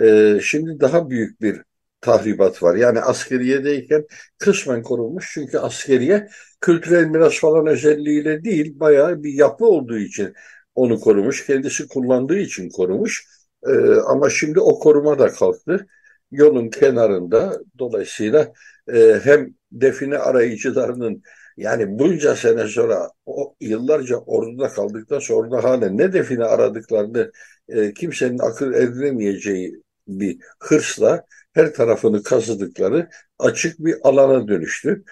E, şimdi daha büyük bir tahribat var. Yani askeriyedeyken kısmen korunmuş çünkü askeriye kültürel miras falan özelliğiyle değil bayağı bir yapı olduğu için onu korumuş. Kendisi kullandığı için korumuş. E, ama şimdi o koruma da kalktı. Yolun kenarında dolayısıyla e, hem define arayıcılarının yani bunca sene sonra o yıllarca orduda kaldıktan sonra halen ne define aradıklarını e, kimsenin akıl erdiremeyeceği bir hırsla her tarafını kazıdıkları açık bir alana dönüştü.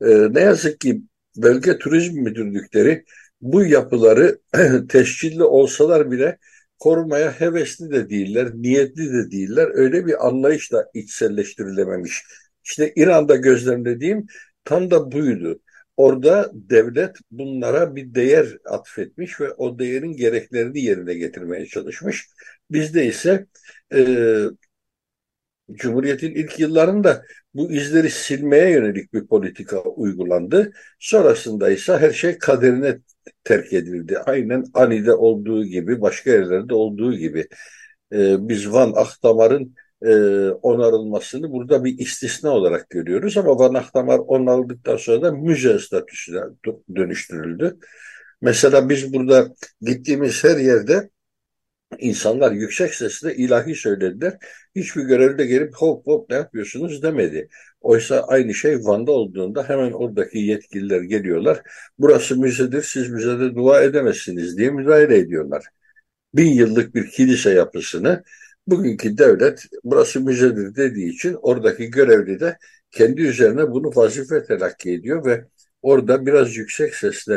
E, ne yazık ki bölge turizm müdürlükleri bu yapıları tescilli olsalar bile korumaya hevesli de değiller, niyetli de değiller. Öyle bir anlayış da içselleştirilememiş. İşte İran'da gözlemlediğim tam da buydu. Orada devlet bunlara bir değer atfetmiş ve o değerin gereklerini yerine getirmeye çalışmış. Bizde ise e, Cumhuriyet'in ilk yıllarında bu izleri silmeye yönelik bir politika uygulandı. Sonrasında ise her şey kaderine terk edildi. Aynen Ani'de olduğu gibi, başka yerlerde olduğu gibi. Ee, biz Van Ahtamar'ın e, onarılmasını burada bir istisna olarak görüyoruz ama Van Ahtamar onarıldıktan sonra da müze statüsüne dönüştürüldü. Mesela biz burada gittiğimiz her yerde İnsanlar yüksek sesle ilahi söylediler. Hiçbir görevli gelip hop hop ne yapıyorsunuz demedi. Oysa aynı şey Van'da olduğunda hemen oradaki yetkililer geliyorlar. Burası müzedir, siz müzede dua edemezsiniz diye müdahale ediyorlar. Bin yıllık bir kilise yapısını bugünkü devlet burası müzedir dediği için oradaki görevli de kendi üzerine bunu vazife telakki ediyor ve orada biraz yüksek sesle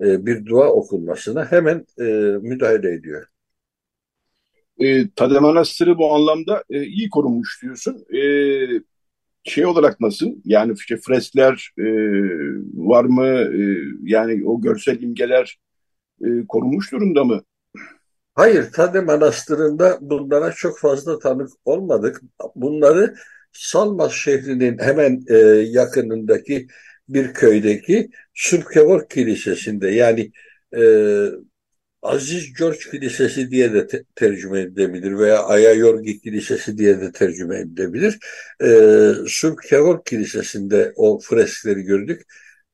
e, bir dua okunmasına hemen e, müdahale ediyor e, Tade Manastırı bu anlamda e, iyi korunmuş diyorsun. E, şey olarak nasıl? Yani işte freskler e, var mı? E, yani o görsel imgeler e, korunmuş durumda mı? Hayır, Tade Manastırı'nda bunlara çok fazla tanık olmadık. Bunları Salmas şehrinin hemen e, yakınındaki bir köydeki Sürkevor Kilisesi'nde yani e, Aziz George Kilisesi diye de te tercüme edilebilir veya Aya Yorgi Kilisesi diye de tercüme edilebilir. Ee, Subkevor Kilisesi'nde o freskleri gördük.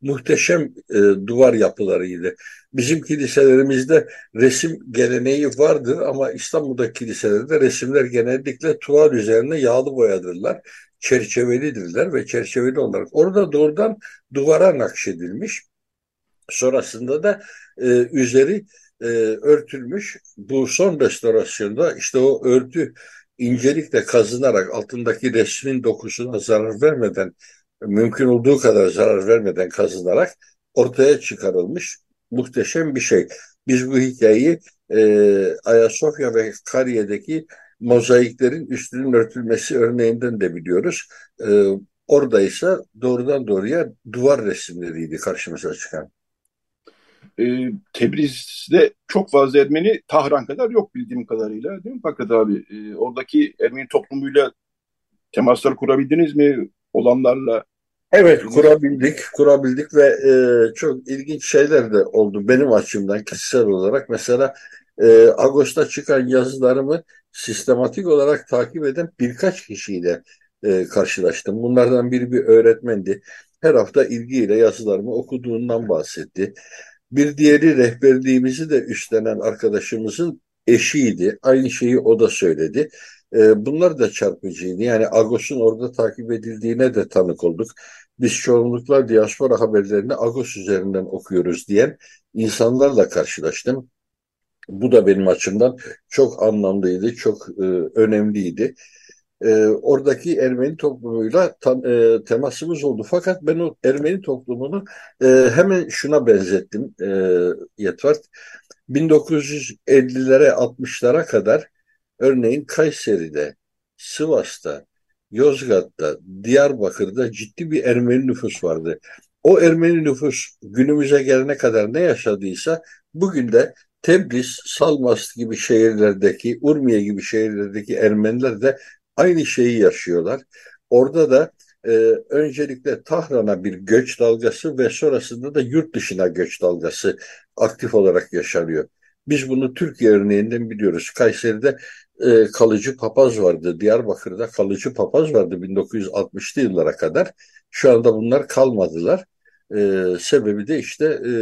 Muhteşem e, duvar yapılarıydı. Bizim kiliselerimizde resim geleneği vardır ama İstanbul'da kiliselerde resimler genellikle tuval üzerine yağlı boyadırlar. Çerçevelidirler ve çerçeveli olarak orada doğrudan duvara nakşedilmiş. Sonrasında da e, üzeri e, örtülmüş. Bu son restorasyonda işte o örtü incelikle kazınarak altındaki resmin dokusuna zarar vermeden mümkün olduğu kadar zarar vermeden kazınarak ortaya çıkarılmış muhteşem bir şey. Biz bu hikayeyi e, Ayasofya ve Kariye'deki mozaiklerin üstünün örtülmesi örneğinden de biliyoruz. E, orada ise doğrudan doğruya duvar resimleriydi karşımıza çıkan e, Tebriz'de çok fazla Ermeni Tahran kadar yok bildiğim kadarıyla değil mi Fakat abi? E, oradaki Ermeni toplumuyla temaslar kurabildiniz mi olanlarla? Evet kurabildik, kurabildik ve e, çok ilginç şeyler de oldu benim açımdan kişisel olarak. Mesela e, Ağustos'ta çıkan yazılarımı sistematik olarak takip eden birkaç kişiyle e, karşılaştım. Bunlardan biri bir öğretmendi. Her hafta ilgiyle yazılarımı okuduğundan bahsetti. Bir diğeri rehberliğimizi de üstlenen arkadaşımızın eşiydi. Aynı şeyi o da söyledi. E, bunlar da çarpıcıydı. Yani Agos'un orada takip edildiğine de tanık olduk. Biz çoğunlukla diaspora haberlerini Agos üzerinden okuyoruz diyen insanlarla karşılaştım. Bu da benim açımdan çok anlamlıydı, çok e, önemliydi e, oradaki Ermeni toplumuyla tam, e, temasımız oldu. Fakat ben o Ermeni toplumunu e, hemen şuna benzettim e, Yetvart. 1950'lere 60'lara kadar örneğin Kayseri'de, Sivas'ta, Yozgat'ta, Diyarbakır'da ciddi bir Ermeni nüfus vardı. O Ermeni nüfus günümüze gelene kadar ne yaşadıysa bugün de Tebriz, Salmas gibi şehirlerdeki, Urmiye gibi şehirlerdeki Ermeniler de aynı şeyi yaşıyorlar. Orada da e, öncelikle Tahran'a bir göç dalgası ve sonrasında da yurt dışına göç dalgası aktif olarak yaşanıyor. Biz bunu Türkiye örneğinden biliyoruz. Kayseri'de e, kalıcı papaz vardı. Diyarbakır'da kalıcı papaz vardı 1960'lı yıllara kadar. Şu anda bunlar kalmadılar. E, sebebi de işte e,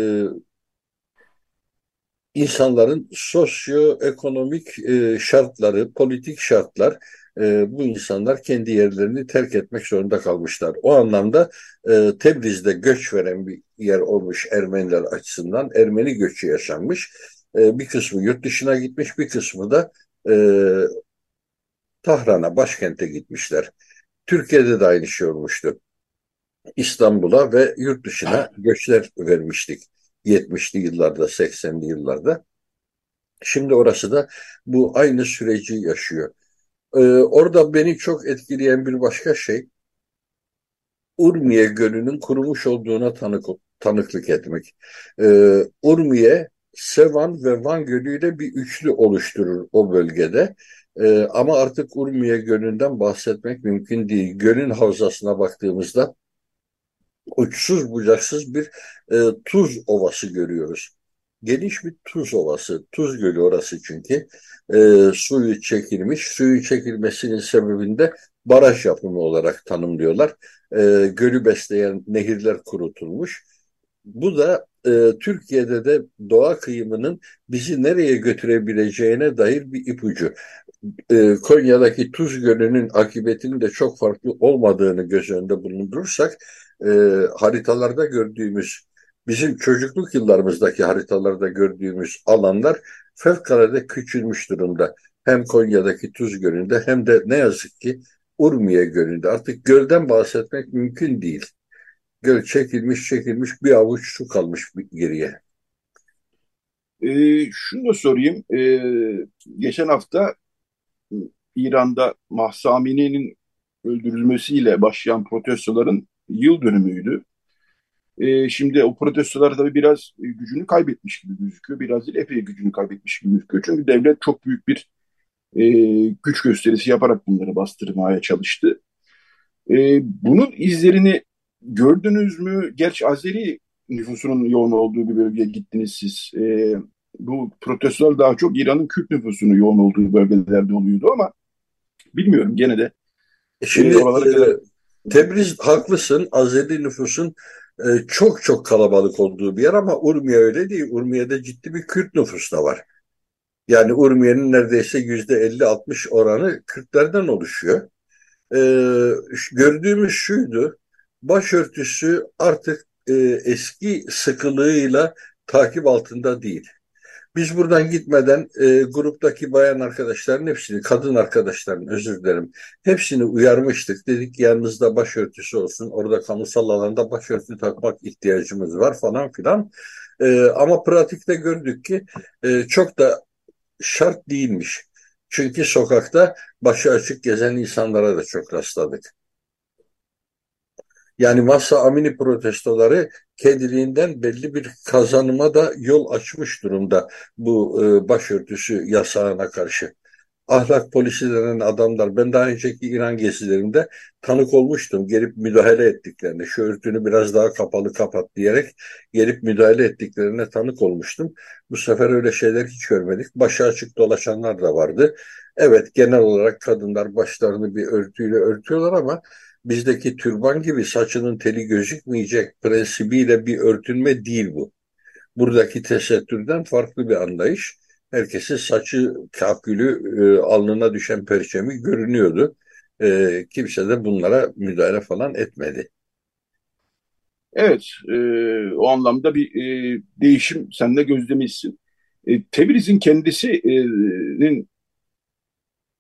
insanların sosyoekonomik e, şartları, politik şartlar e, bu insanlar kendi yerlerini terk etmek zorunda kalmışlar. O anlamda e, Tebriz'de göç veren bir yer olmuş Ermeniler açısından. Ermeni göçü yaşanmış. E, bir kısmı yurt dışına gitmiş, bir kısmı da e, Tahran'a, başkente gitmişler. Türkiye'de de aynı şey olmuştu. İstanbul'a ve yurt dışına göçler vermiştik. 70'li yıllarda, 80'li yıllarda. Şimdi orası da bu aynı süreci yaşıyor. Ee, orada beni çok etkileyen bir başka şey Urmiye Gölü'nün kurumuş olduğuna tanık, tanıklık etmek. Ee, Urmiye, Sevan ve Van Gölü ile bir üçlü oluşturur o bölgede. Ee, ama artık Urmiye Gölü'nden bahsetmek mümkün değil. Gölün havzasına baktığımızda uçsuz bucaksız bir e, tuz ovası görüyoruz. Geniş bir tuz ovası, tuz gölü orası çünkü. E, suyu çekilmiş, suyu çekilmesinin sebebinde baraj yapımı olarak tanımlıyorlar. E, gölü besleyen nehirler kurutulmuş. Bu da e, Türkiye'de de doğa kıyımının bizi nereye götürebileceğine dair bir ipucu. E, Konya'daki Tuz Gölü'nün akıbetinin de çok farklı olmadığını göz önünde bulundurursak e, haritalarda gördüğümüz bizim çocukluk yıllarımızdaki haritalarda gördüğümüz alanlar fevkalade küçülmüş durumda. Hem Konya'daki Tuz Gölü'nde hem de ne yazık ki Urmiye Gölü'nde. Artık gölden bahsetmek mümkün değil. Göl çekilmiş çekilmiş bir avuç su kalmış geriye. E, şunu da sorayım. E, geçen hafta İran'da Mahsa Amini'nin öldürülmesiyle başlayan protestoların yıl dönümüydü. E, şimdi o protestolar tabii biraz gücünü kaybetmiş gibi gözüküyor. Biraz değil epey gücünü kaybetmiş gibi gözüküyor. Çünkü devlet çok büyük bir e, güç gösterisi yaparak bunları bastırmaya çalıştı. E, bunun izlerini gördünüz mü? Gerçi Azeri nüfusunun yoğun olduğu bir bölgeye gittiniz siz. E, bu protestolar daha çok İran'ın Kürt nüfusunun yoğun olduğu bölgelerde oluyordu ama bilmiyorum gene de. E, şimdi e, kadar... Tebriz haklısın. Azeri nüfusun e, çok çok kalabalık olduğu bir yer ama Urmiye öyle değil. Urmiye'de ciddi bir Kürt nüfus da var. Yani Urmiye'nin neredeyse yüzde 50-60 oranı Kürtlerden oluşuyor. E, gördüğümüz şuydu, başörtüsü artık e, eski sıkılığıyla takip altında değil. Biz buradan gitmeden e, gruptaki bayan arkadaşların hepsini, kadın arkadaşların özür dilerim, hepsini uyarmıştık. Dedik yanınızda başörtüsü olsun, orada kamusal alanda başörtü takmak ihtiyacımız var falan filan. E, ama pratikte gördük ki e, çok da şart değilmiş. Çünkü sokakta başı açık gezen insanlara da çok rastladık. Yani Massa Amini protestoları kendiliğinden belli bir kazanıma da yol açmış durumda bu e, başörtüsü yasağına karşı. Ahlak polisi denen adamlar, ben daha önceki İran gezilerinde tanık olmuştum. Gelip müdahale ettiklerine, şu örtünü biraz daha kapalı kapat diyerek gelip müdahale ettiklerine tanık olmuştum. Bu sefer öyle şeyler hiç görmedik. Başı açık dolaşanlar da vardı. Evet genel olarak kadınlar başlarını bir örtüyle örtüyorlar ama bizdeki türban gibi saçının teli gözükmeyecek prensibiyle bir örtünme değil bu. Buradaki tesettürden farklı bir anlayış. Herkesin saçı, kahkülü, e, alnına düşen perçemi görünüyordu. E, kimse de bunlara müdahale falan etmedi. Evet, e, o anlamda bir e, değişim sen de gözlemişsin. E, Tebriz'in kendisinin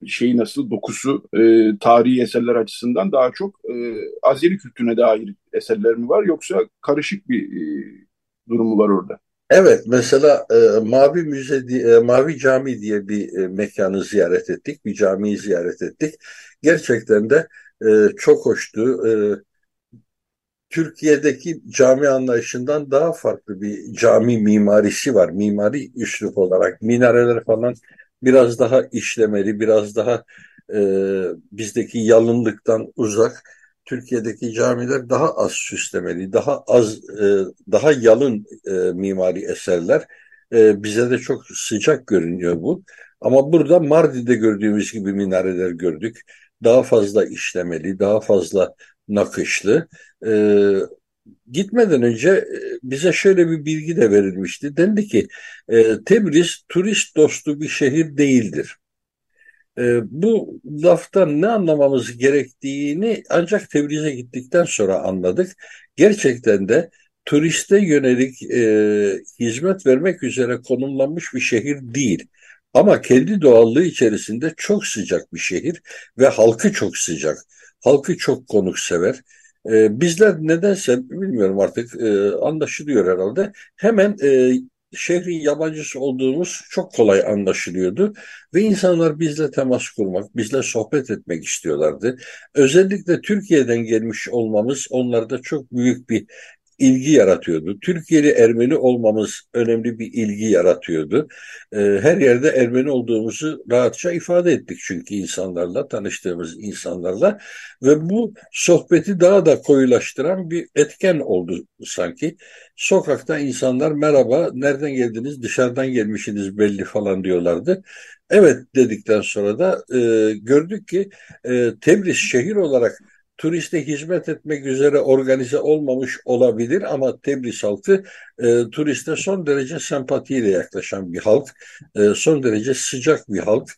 şeyi nasıl dokusu e, tarihi eserler açısından daha çok e, Azeri kültürüne dair eserler mi var yoksa karışık bir e, durumu var orada? Evet, mesela e, Mavi Müze, e, Mavi Cami diye bir e, mekanı ziyaret ettik, bir camiyi ziyaret ettik. Gerçekten de e, çok hoştu. E, Türkiye'deki cami anlayışından daha farklı bir cami mimarisi var. Mimari üslup olarak minareler falan biraz daha işlemeli, biraz daha e, bizdeki yalınlıktan uzak. Türkiye'deki camiler daha az süslemeli, daha az, e, daha yalın e, mimari eserler. E, bize de çok sıcak görünüyor bu. Ama burada Mardin'de gördüğümüz gibi minareler gördük. Daha fazla işlemeli, daha fazla nakışlı. E, gitmeden önce e, bize şöyle bir bilgi de verilmişti. Dendi ki e, Tebriz turist dostu bir şehir değildir. E, bu laftan ne anlamamız gerektiğini ancak Tebriz'e gittikten sonra anladık. Gerçekten de turiste yönelik e, hizmet vermek üzere konumlanmış bir şehir değil. Ama kendi doğallığı içerisinde çok sıcak bir şehir ve halkı çok sıcak. Halkı çok konuksever. E, bizler nedense bilmiyorum artık e, anlaşılıyor herhalde. Hemen e, şehrin yabancısı olduğumuz çok kolay anlaşılıyordu ve insanlar bizle temas kurmak, bizle sohbet etmek istiyorlardı. Özellikle Türkiye'den gelmiş olmamız onlarda çok büyük bir ilgi yaratıyordu. Türkiye'li Ermeni olmamız önemli bir ilgi yaratıyordu. Ee, her yerde Ermeni olduğumuzu rahatça ifade ettik çünkü insanlarla, tanıştığımız insanlarla ve bu sohbeti daha da koyulaştıran bir etken oldu sanki. Sokakta insanlar merhaba, nereden geldiniz, dışarıdan gelmişsiniz belli falan diyorlardı. Evet dedikten sonra da e, gördük ki e, Tebriz şehir olarak turiste hizmet etmek üzere organize olmamış olabilir ama Tebriz halkı e, turiste son derece sempatiyle yaklaşan bir halk, e, son derece sıcak bir halk.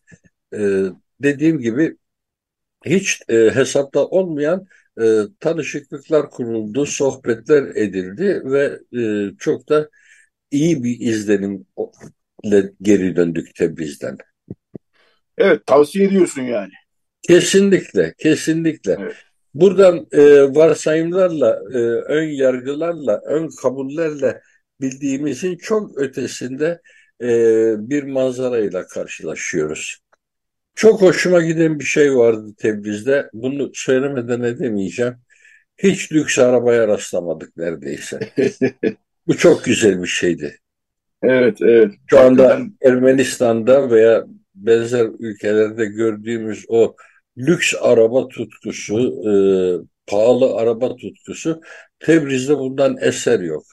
E, dediğim gibi hiç e, hesapta olmayan e, tanışıklıklar kuruldu, sohbetler edildi ve e, çok da iyi bir izlenimle geri döndük Tebriz'den. Evet, tavsiye ediyorsun yani. Kesinlikle, kesinlikle. Evet. Buradan e, varsayımlarla, e, ön yargılarla, ön kabullerle bildiğimizin çok ötesinde e, bir manzarayla karşılaşıyoruz. Çok hoşuma giden bir şey vardı Tebriz'de. Bunu söylemeden edemeyeceğim. Hiç lüks arabaya rastlamadık neredeyse. Bu çok güzel bir şeydi. Evet, evet. Şu anda Ermenistan'da veya benzer ülkelerde gördüğümüz o lüks araba tutkusu, e, pahalı araba tutkusu Tebriz'de bundan eser yok.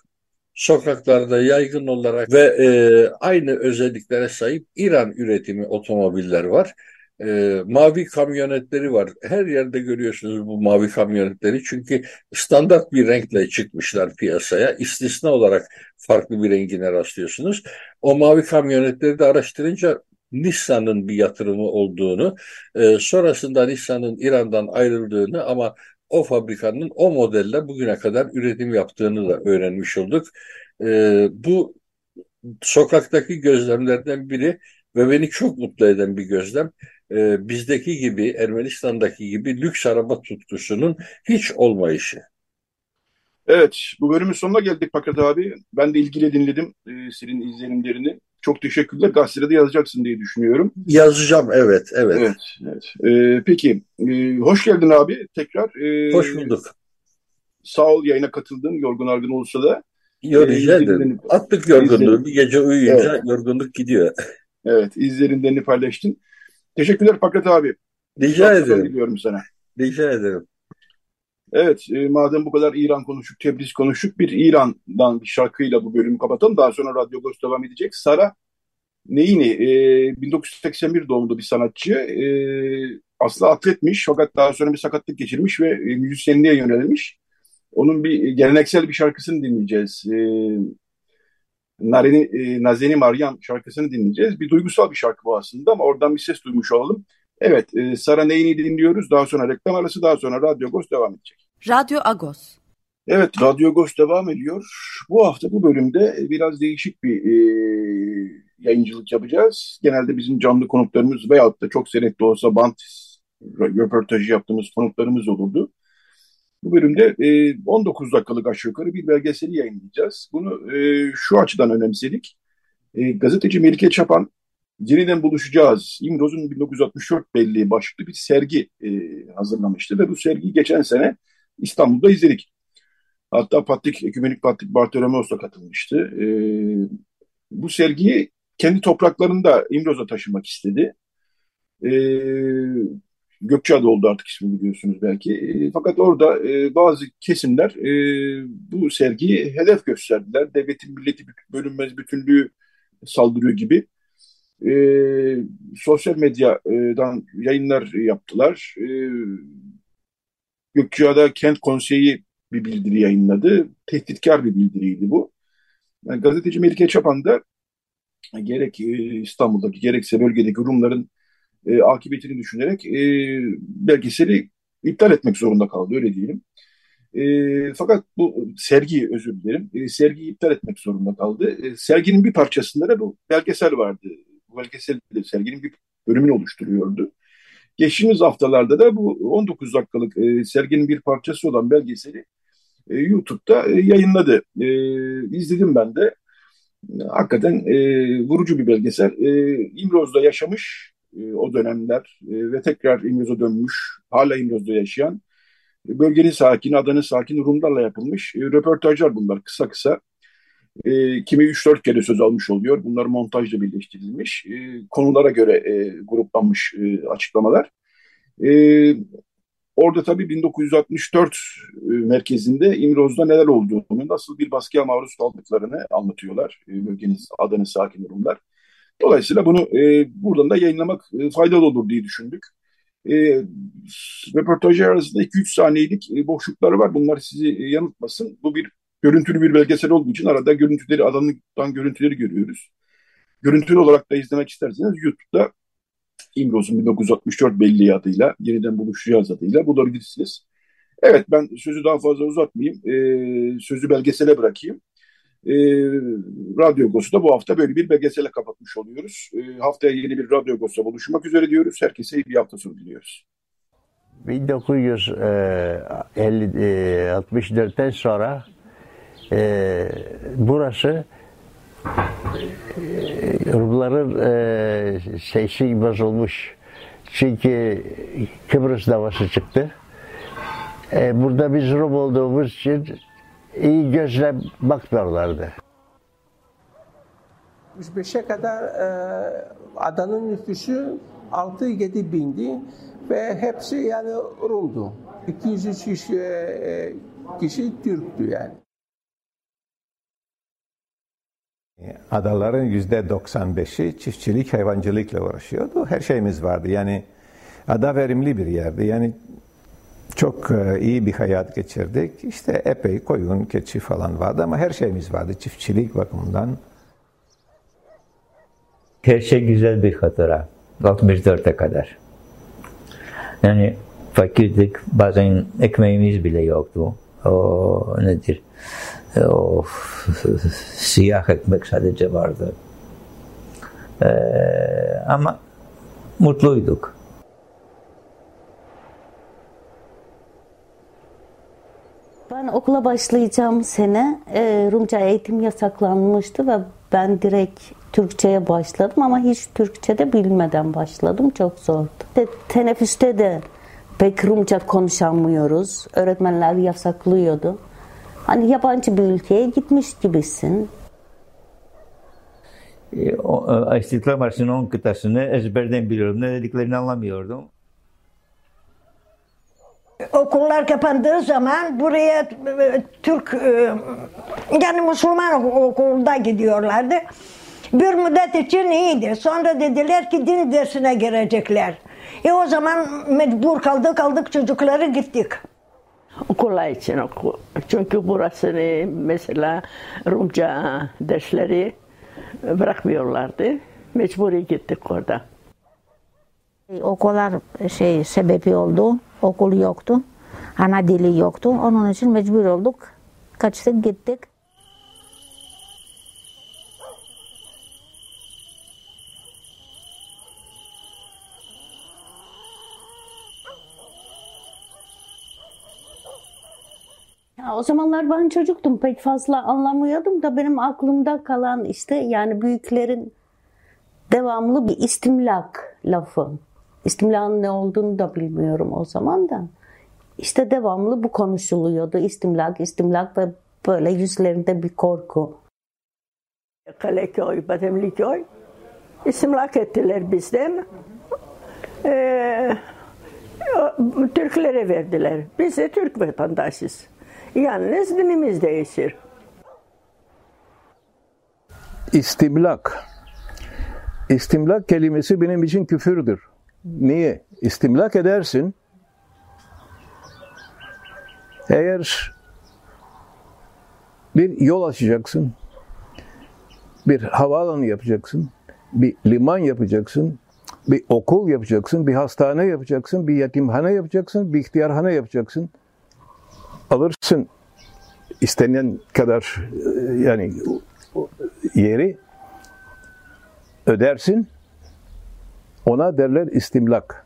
Sokaklarda yaygın olarak ve e, aynı özelliklere sahip İran üretimi otomobiller var. E, mavi kamyonetleri var. Her yerde görüyorsunuz bu mavi kamyonetleri. Çünkü standart bir renkle çıkmışlar piyasaya. İstisna olarak farklı bir rengine rastlıyorsunuz. O mavi kamyonetleri de araştırınca Nissan'ın bir yatırımı olduğunu, e, sonrasında Nissan'ın İran'dan ayrıldığını ama o fabrikanın o modelle bugüne kadar üretim yaptığını da öğrenmiş olduk. E, bu sokaktaki gözlemlerden biri ve beni çok mutlu eden bir gözlem. E, bizdeki gibi, Ermenistan'daki gibi lüks araba tutkusunun hiç olmayışı. Evet, bu bölümün sonuna geldik Fakat abi. Ben de ilgili dinledim e, senin izlenimlerini. Çok teşekkürler. Gazetede yazacaksın diye düşünüyorum. Yazacağım, evet, evet. Evet, evet. E, peki, e, hoş geldin abi tekrar. E, hoş bulduk. Sağ ol yayına katıldın, yorgun argın olsa da. Yok, rica ederim. Attık yorgunluğu. Bir gece uyuyunca evet. yorgunluk gidiyor. Evet, izlerinden paylaştın. Teşekkürler Fakat abi. Rica ederim. Diliyorum sana. Rica ederim. Evet, e, madem bu kadar İran konuştuk, Tebriz konuştuk, bir İran'dan bir şarkıyla bu bölümü kapatalım. Daha sonra Radyo Agos devam edecek. Sara Neyini, e, 1981 doğumlu bir sanatçı. E, aslında atletmiş fakat daha sonra bir sakatlık geçirmiş ve e, müzisyenliğe yönelmiş. Onun bir geleneksel bir şarkısını dinleyeceğiz. E, Nareni, e, Nazeni Maryam şarkısını dinleyeceğiz. Bir duygusal bir şarkı bu aslında ama oradan bir ses duymuş olalım. Evet, e, Sara Neyini dinliyoruz. Daha sonra reklam arası, daha sonra Radyo Agos devam edecek. Radyo Agos. Evet, Radyo Agos devam ediyor. Bu hafta bu bölümde biraz değişik bir e, yayıncılık yapacağız. Genelde bizim canlı konuklarımız veyahut da çok senet de olsa bant röportajı yaptığımız konuklarımız olurdu. Bu bölümde e, 19 dakikalık aşağı yukarı bir belgeseli yayınlayacağız. Bunu e, şu açıdan önemsedik. E, gazeteci Melike Çapan yeniden buluşacağız. İmroz'un 1964 belli başlıklı bir sergi e, hazırlamıştı ve bu sergiyi geçen sene İstanbul'da izledik. Hatta Patrik, Ekümenik Patrik Bartolomeos da katılmıştı. E, bu sergiyi kendi topraklarında İmroz'a taşımak istedi. E, Gökçeada oldu artık ismi biliyorsunuz belki. E, fakat orada e, bazı kesimler e, bu sergiyi hedef gösterdiler. Devletin milleti bölünmez bütünlüğü saldırıyor gibi e, sosyal medyadan yayınlar yaptılar. E, Gökçeada Kent Konseyi bir bildiri yayınladı. Tehditkar bir bildiriydi bu. Yani gazeteci Melike Çapan da gerek İstanbul'daki gerekse bölgedeki Rumların e, akıbetini düşünerek e, belgeseli iptal etmek zorunda kaldı öyle diyelim. E, fakat bu sergi özür dilerim. E, sergiyi iptal etmek zorunda kaldı. E, serginin bir parçasında da bu belgesel vardı belgesel serginin bir bölümünü oluşturuyordu. Geçtiğimiz haftalarda da bu 19 dakikalık e, serginin bir parçası olan belgeseli e, YouTube'da e, yayınladı. E, izledim ben de. hakikaten e, vurucu bir belgesel. E, İmroz'da yaşamış e, o dönemler e, ve tekrar İmroz'a dönmüş, hala İmroz'da yaşayan e, bölgenin sakini, adanın sakini Rumlarla yapılmış e, röportajlar bunlar kısa kısa. E, kimi 3-4 kere söz almış oluyor. Bunlar montajla birleştirilmiş. E, konulara göre e, gruplanmış e, açıklamalar. E, orada tabii 1964 e, merkezinde İmroz'da neler olduğunu, nasıl bir baskıya maruz kaldıklarını anlatıyorlar. E, bölgenin adanın sakin Rumlar. Dolayısıyla bunu e, buradan da yayınlamak e, faydalı olur diye düşündük. E, röportajı arasında 2-3 saniyelik e, boşlukları var. Bunlar sizi e, yanıltmasın. Bu bir görüntülü bir belgesel olduğu için arada görüntüleri, alanından görüntüleri görüyoruz. Görüntülü olarak da izlemek isterseniz YouTube'da İmroz'un 1964 belli adıyla, yeniden buluşacağız adıyla bulabilirsiniz. Evet ben sözü daha fazla uzatmayayım. Ee, sözü belgesele bırakayım. Ee, Radyo Agos'ta bu hafta böyle bir belgesele kapatmış oluyoruz. Ee, haftaya yeni bir Radyo Agos'ta buluşmak üzere diyoruz. Herkese iyi bir hafta sonu diliyoruz. 1964'ten sonra e, burası Rumların e, şeysi bozulmuş. Çünkü Kıbrıs davası çıktı. E, burada biz Rum olduğumuz için iyi gözle bakmıyorlardı. 65'e kadar e, adanın nüfusu 6-7 bindi ve hepsi yani Rum'du. 203 kişi, e, kişi Türk'tü yani. Adaların yüzde 95'i çiftçilik, hayvancılıkla uğraşıyordu. Her şeyimiz vardı. Yani ada verimli bir yerdi. Yani çok e, iyi bir hayat geçirdik. İşte epey koyun, keçi falan vardı ama her şeyimiz vardı çiftçilik bakımından. Her şey güzel bir hatıra. 64'e kadar. Yani fakirdik, bazen ekmeğimiz bile yoktu. O nedir? O siyah ekmek sadece vardı. Ee, ama mutluyduk. Ben okula başlayacağım sene e, Rumca eğitim yasaklanmıştı ve ben direkt Türkçe'ye başladım ama hiç Türkçe de bilmeden başladım. Çok zordu. De, teneffüste de pek Rumca konuşamıyoruz. Öğretmenler yasaklıyordu. Hani yabancı bir ülkeye gitmiş gibisin. E, o, e, İstiklal Marşı'nın 10 kıtasını ezberden biliyorum. Ne dediklerini anlamıyordum. Okullar kapandığı zaman buraya e, Türk e, yani Müslüman okulda gidiyorlardı. Bir müddet için iyiydi. Sonra dediler ki din dersine girecekler. E o zaman mecbur kaldık aldık çocukları gittik. Okullar için okul. Çünkü burası mesela Rumca dersleri bırakmıyorlardı. Mecburi gittik orada. Okullar şey sebebi oldu. Okul yoktu. Ana dili yoktu. Onun için mecbur olduk. Kaçtık gittik. O zamanlar ben çocuktum pek fazla anlamıyordum da benim aklımda kalan işte yani büyüklerin devamlı bir istimlak lafı. İstimlakın ne olduğunu da bilmiyorum o zaman da. İşte devamlı bu konuşuluyordu. İstimlak, istimlak ve böyle yüzlerinde bir korku. Kaleköy, Bademliköy istimlak ettiler bizden. Ee, Türklere verdiler. Biz de Türk vatandaşız. Yalnız dinimiz değişir. İstimlak. İstimlak kelimesi benim için küfürdür. Niye? İstimlak edersin. Eğer bir yol açacaksın, bir havaalanı yapacaksın, bir liman yapacaksın, bir okul yapacaksın, bir hastane yapacaksın, bir yetimhane yapacaksın, bir ihtiyarhane yapacaksın. Alırsın istenen kadar yani yeri ödersin. Ona derler istimlak.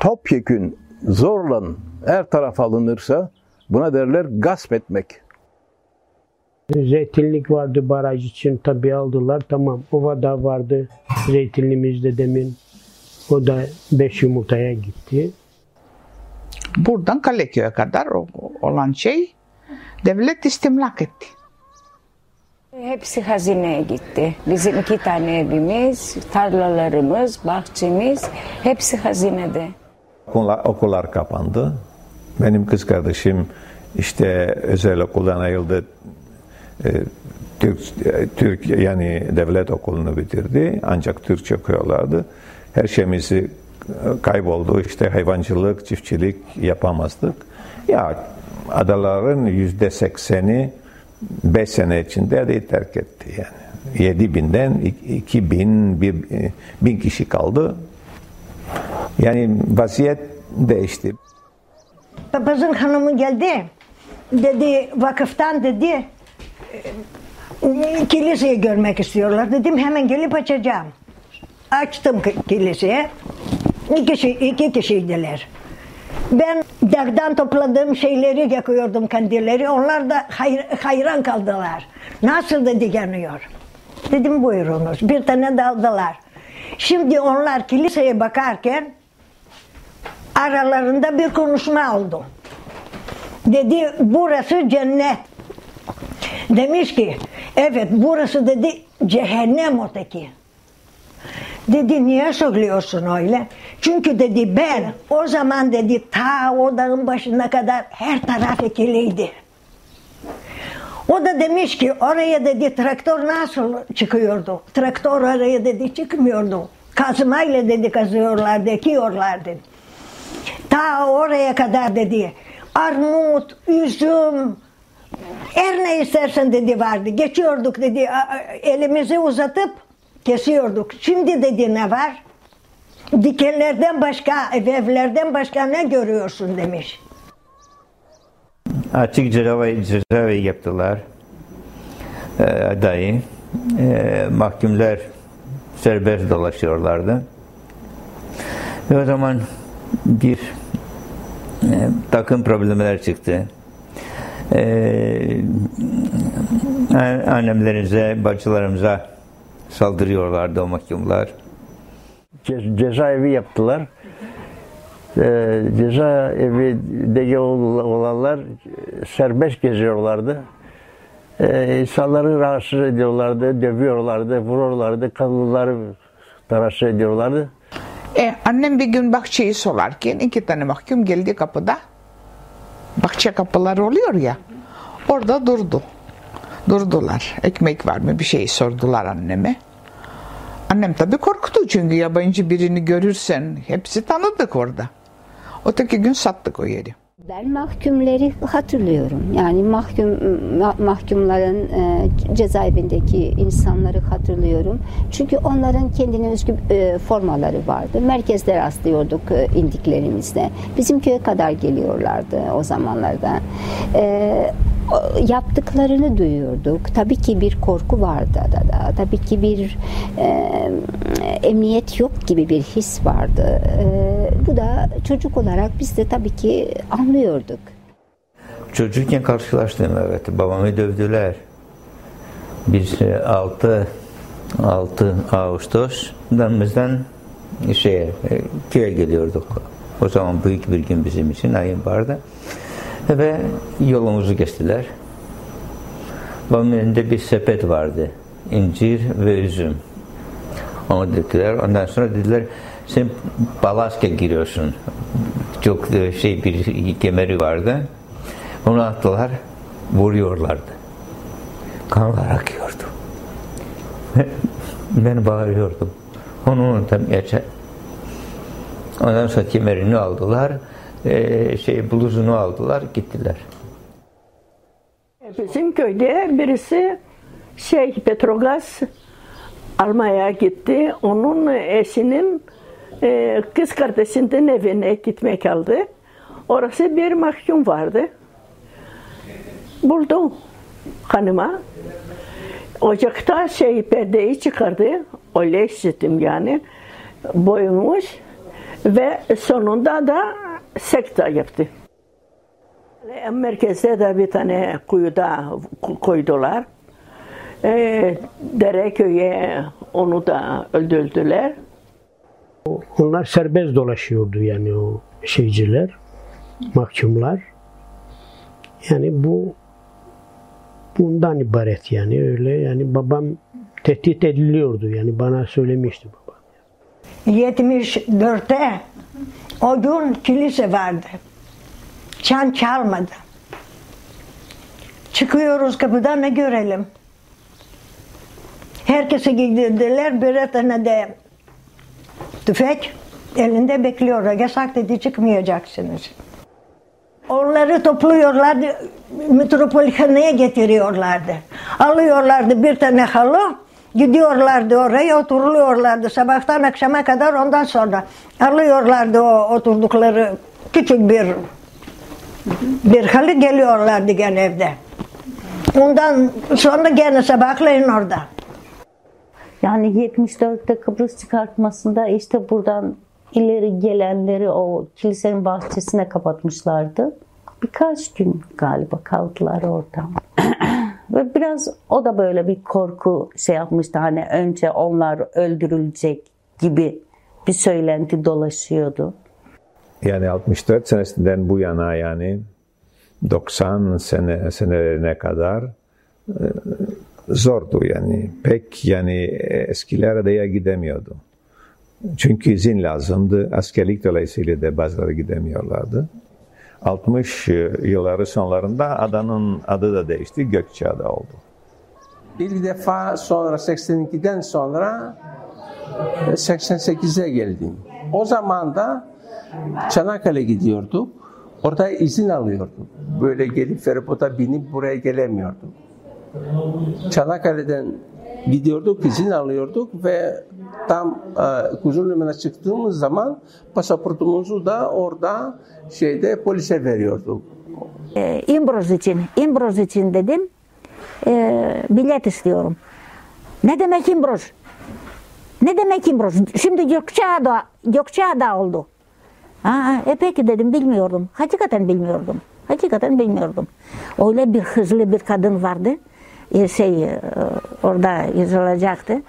Topyekün zorla her taraf alınırsa buna derler gasp etmek. Zeytinlik vardı baraj için tabii aldılar. Tamam. Ovada vardı zeytinlimizde demin. O da beş yumurtaya gitti. Buradan Kaleköy'e kadar olan şey devlet istimlak etti. Hepsi hazineye gitti. Bizim iki tane evimiz, tarlalarımız, bahçemiz hepsi hazinede. Okullar, okullar kapandı. Benim kız kardeşim işte özel okuldan ayrıldı. Ee, Türk, Türk yani devlet okulunu bitirdi. Ancak Türkçe okuyorlardı. Her şeyimizi kayboldu. İşte hayvancılık, çiftçilik yapamazdık. Ya adaların yüzde sekseni 5 sene içinde de terk etti yani. 7 binden 2 bin, 1, bin kişi kaldı. Yani vaziyet değişti. Papazın hanımı geldi. Dedi vakıftan dedi kiliseyi görmek istiyorlar. Dedim hemen gelip açacağım. Açtım kiliseye. İki, kişi, iki kişiydiler. Ben dağdan topladığım şeyleri yakıyordum kendileri. Onlar da hayr, hayran kaldılar. Nasıl dedi yanıyor. Dedim buyurunuz. Bir tane daldılar. Şimdi onlar kiliseye bakarken aralarında bir konuşma oldu. Dedi burası cennet. Demiş ki evet burası dedi cehennem öteki. Dedi niye söylüyorsun öyle? Çünkü dedi ben o zaman dedi ta o dağın başına kadar her taraf ekiliydi. O da demiş ki oraya dedi traktör nasıl çıkıyordu? Traktör oraya dedi çıkmıyordu. Kazmayla dedi kazıyorlardı, ekiyorlardı. Ta oraya kadar dedi armut, üzüm, her ne istersen dedi vardı. Geçiyorduk dedi elimizi uzatıp kesiyorduk. Şimdi dedi ne var? Dikenlerden başka, evlerden başka ne görüyorsun demiş. Açık cezaevi, cezaevi yaptılar. E, dayı. E, mahkumlar serbest dolaşıyorlardı. Ve o zaman bir e, takım problemler çıktı. E, annemlerimize, bacılarımıza saldırıyorlardı o mahkumlar. Ce cezaevi yaptılar. E, cezaevindeki olanlar serbest geziyorlardı. E, insanları rahatsız ediyorlardı, dövüyorlardı, vuruyorlardı, kadınları rahatsız ediyorlardı. E, annem bir gün bahçeyi solarken iki tane mahkum geldi kapıda. Bahçe kapıları oluyor ya. Orada durdu. Durdular. Ekmek var mı bir şey sordular anneme. Annem tabii korktu çünkü yabancı birini görürsen hepsi tanıdık orada. Öteki gün sattık o yeri. Ben mahkumları hatırlıyorum. Yani mahkum mahkumların e, cezaevindeki insanları hatırlıyorum. Çünkü onların kendine özgü e, formaları vardı. Merkezde rastlıyorduk e, indiklerimizde. Bizim köye kadar geliyorlardı o zamanlarda. E, yaptıklarını duyuyorduk. Tabii ki bir korku vardı da. Tabii ki bir e, emniyet yok gibi bir his vardı. E, bu da çocuk olarak biz de tabii ki anlıyorduk. Çocukken karşılaştım evet. Babamı dövdüler. Biz 6 6 Ağustos bizden şey köye geliyorduk. O zaman büyük bir gün bizim için ayın vardı. Ve yolumuzu kestiler. Babamın elinde bir sepet vardı. İncir ve üzüm. Onu dediler. Ondan sonra dediler sen Balask'a giriyorsun. Çok şey bir kemeri vardı. Onu attılar. Vuruyorlardı. Kanlar akıyordu. ben bağırıyordum. Onu unutam geçer. Ondan sonra kemerini aldılar e, şey bluzunu aldılar gittiler. Bizim köyde birisi şey Petrogaz almaya gitti. Onun eşinin e, kız kardeşinden evine gitmek aldı. Orası bir mahkum vardı. Buldu hanıma. Ocakta şey perdeyi çıkardı. Öyle işittim yani. Boyunmuş. Ve sonunda da sekta yaptı. Merkezde de bir tane kuyuda koydular. E, Dereköy'e onu da öldürdüler. Onlar serbest dolaşıyordu yani o şeyciler, mahkumlar. Yani bu bundan ibaret yani öyle yani babam tehdit ediliyordu yani bana söylemişti babam. 74'te o gün kilise vardı. Çan çalmadı. Çıkıyoruz kapıdan ne görelim? Herkese giydirdiler. Bir tane de tüfek elinde bekliyor. Yasak dedi çıkmayacaksınız. Onları topluyorlardı, metropolihaneye getiriyorlardı. Alıyorlardı bir tane halı, gidiyorlardı oraya oturuyorlardı sabahtan akşama kadar ondan sonra alıyorlardı o oturdukları küçük bir bir halı geliyorlardı gene evde. Ondan sonra gene sabahlayın orada. Yani 74'te Kıbrıs çıkartmasında işte buradan ileri gelenleri o kilisenin bahçesine kapatmışlardı. Birkaç gün galiba kaldılar orada. Ve biraz o da böyle bir korku şey yapmıştı. Hani önce onlar öldürülecek gibi bir söylenti dolaşıyordu. Yani 64 senesinden bu yana yani 90 sene senelerine kadar e, zordu yani. Pek yani eskilere de gidemiyordu. Çünkü izin lazımdı. Askerlik dolayısıyla da bazıları gidemiyorlardı. 60 yılları sonlarında adanın adı da değişti. Gökçeada oldu. Bir defa sonra 82'den sonra 88'e geldim. O zaman da Çanakkale gidiyorduk. Orada izin alıyorduk. Böyle gelip feribota binip buraya gelemiyorduk. Çanakkale'den gidiyorduk, izin alıyorduk ve tam e, Kuzulliman'a çıktığımız zaman pasaportumuzu da orada şeyde polise veriyorduk. E, İmbroz için, İmbroz için dedim. E, bilet istiyorum. Ne demek İmbroz? Ne demek İmbroz? Şimdi Gökçeada, Gökçeada oldu. Aa, e peki dedim bilmiyordum. Hakikaten bilmiyordum. Hakikaten bilmiyordum. Öyle bir hızlı bir kadın vardı. E, şey e, orada yazılacaktı.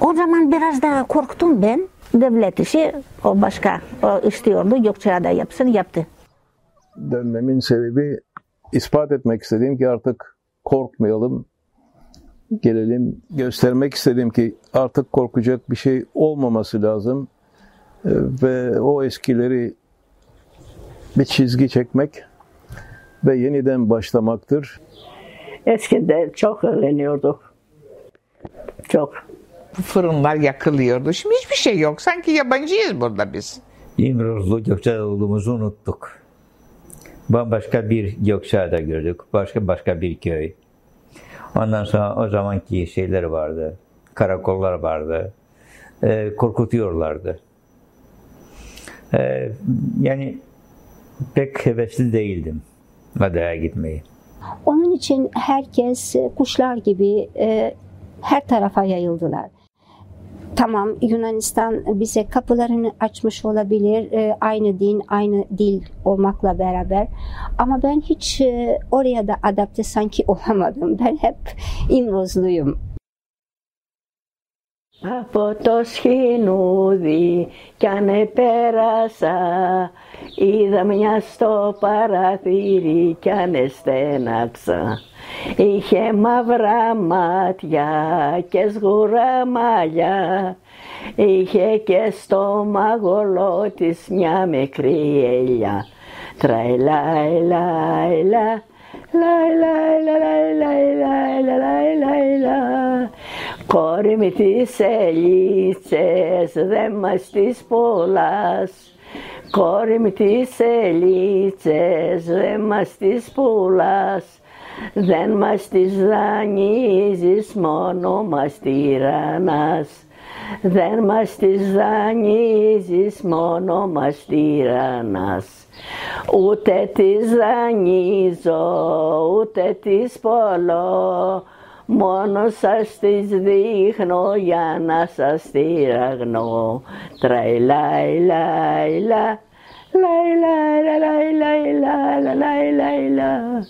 O zaman biraz daha korktum ben. Devlet işi o başka o istiyordu. Gökçeada yapsın yaptı. Dönmemin sebebi ispat etmek istediğim ki artık korkmayalım. Gelelim göstermek istedim ki artık korkacak bir şey olmaması lazım. Ee, ve o eskileri bir çizgi çekmek ve yeniden başlamaktır. Eskiden çok öğreniyorduk. Çok. Fırınlar yakılıyordu. Şimdi hiçbir şey yok. Sanki yabancıyız burada biz. İmrozlu Gökçeada olduğumuzu unuttuk. Bambaşka bir Gökçeada gördük. Başka başka bir köy. Ondan sonra o zamanki şeyler vardı. Karakollar vardı. E, korkutuyorlardı. E, yani pek hevesli değildim adaya gitmeyi. Onun için herkes kuşlar gibi e, her tarafa yayıldılar. Tamam Yunanistan bize kapılarını açmış olabilir e, aynı din, aynı dil olmakla beraber ama ben hiç e, oraya da adapte sanki olamadım. Ben hep İmrozluyum. Από το σχοινούδι κι αν πέρασα Είδα μια στο παραθύρι κι ανεστέναξα. Είχε μαύρα μάτια και σγουρά μαλλιά. Είχε και στο μαγολό της μια μικρή ελιά. Τραϊλά, ελά, ελά. Κόρη με τις ελίτσες, δεν μας τις πολλάς. Κόρη με τις ελίτσες δεν μας τις πουλάς δεν μας τις δανείζεις μόνο μας τυραννάς. Δεν μας τις δανείζεις μόνο μας τυραννάς. Ούτε τις δανείζω ούτε τις πολλώ Μόνο σας τις δείχνω για να σας τυραγνώ. Τραϊλάι, λάι, λάι, λάι, λάι, λάι, λάι, λάι, λάι,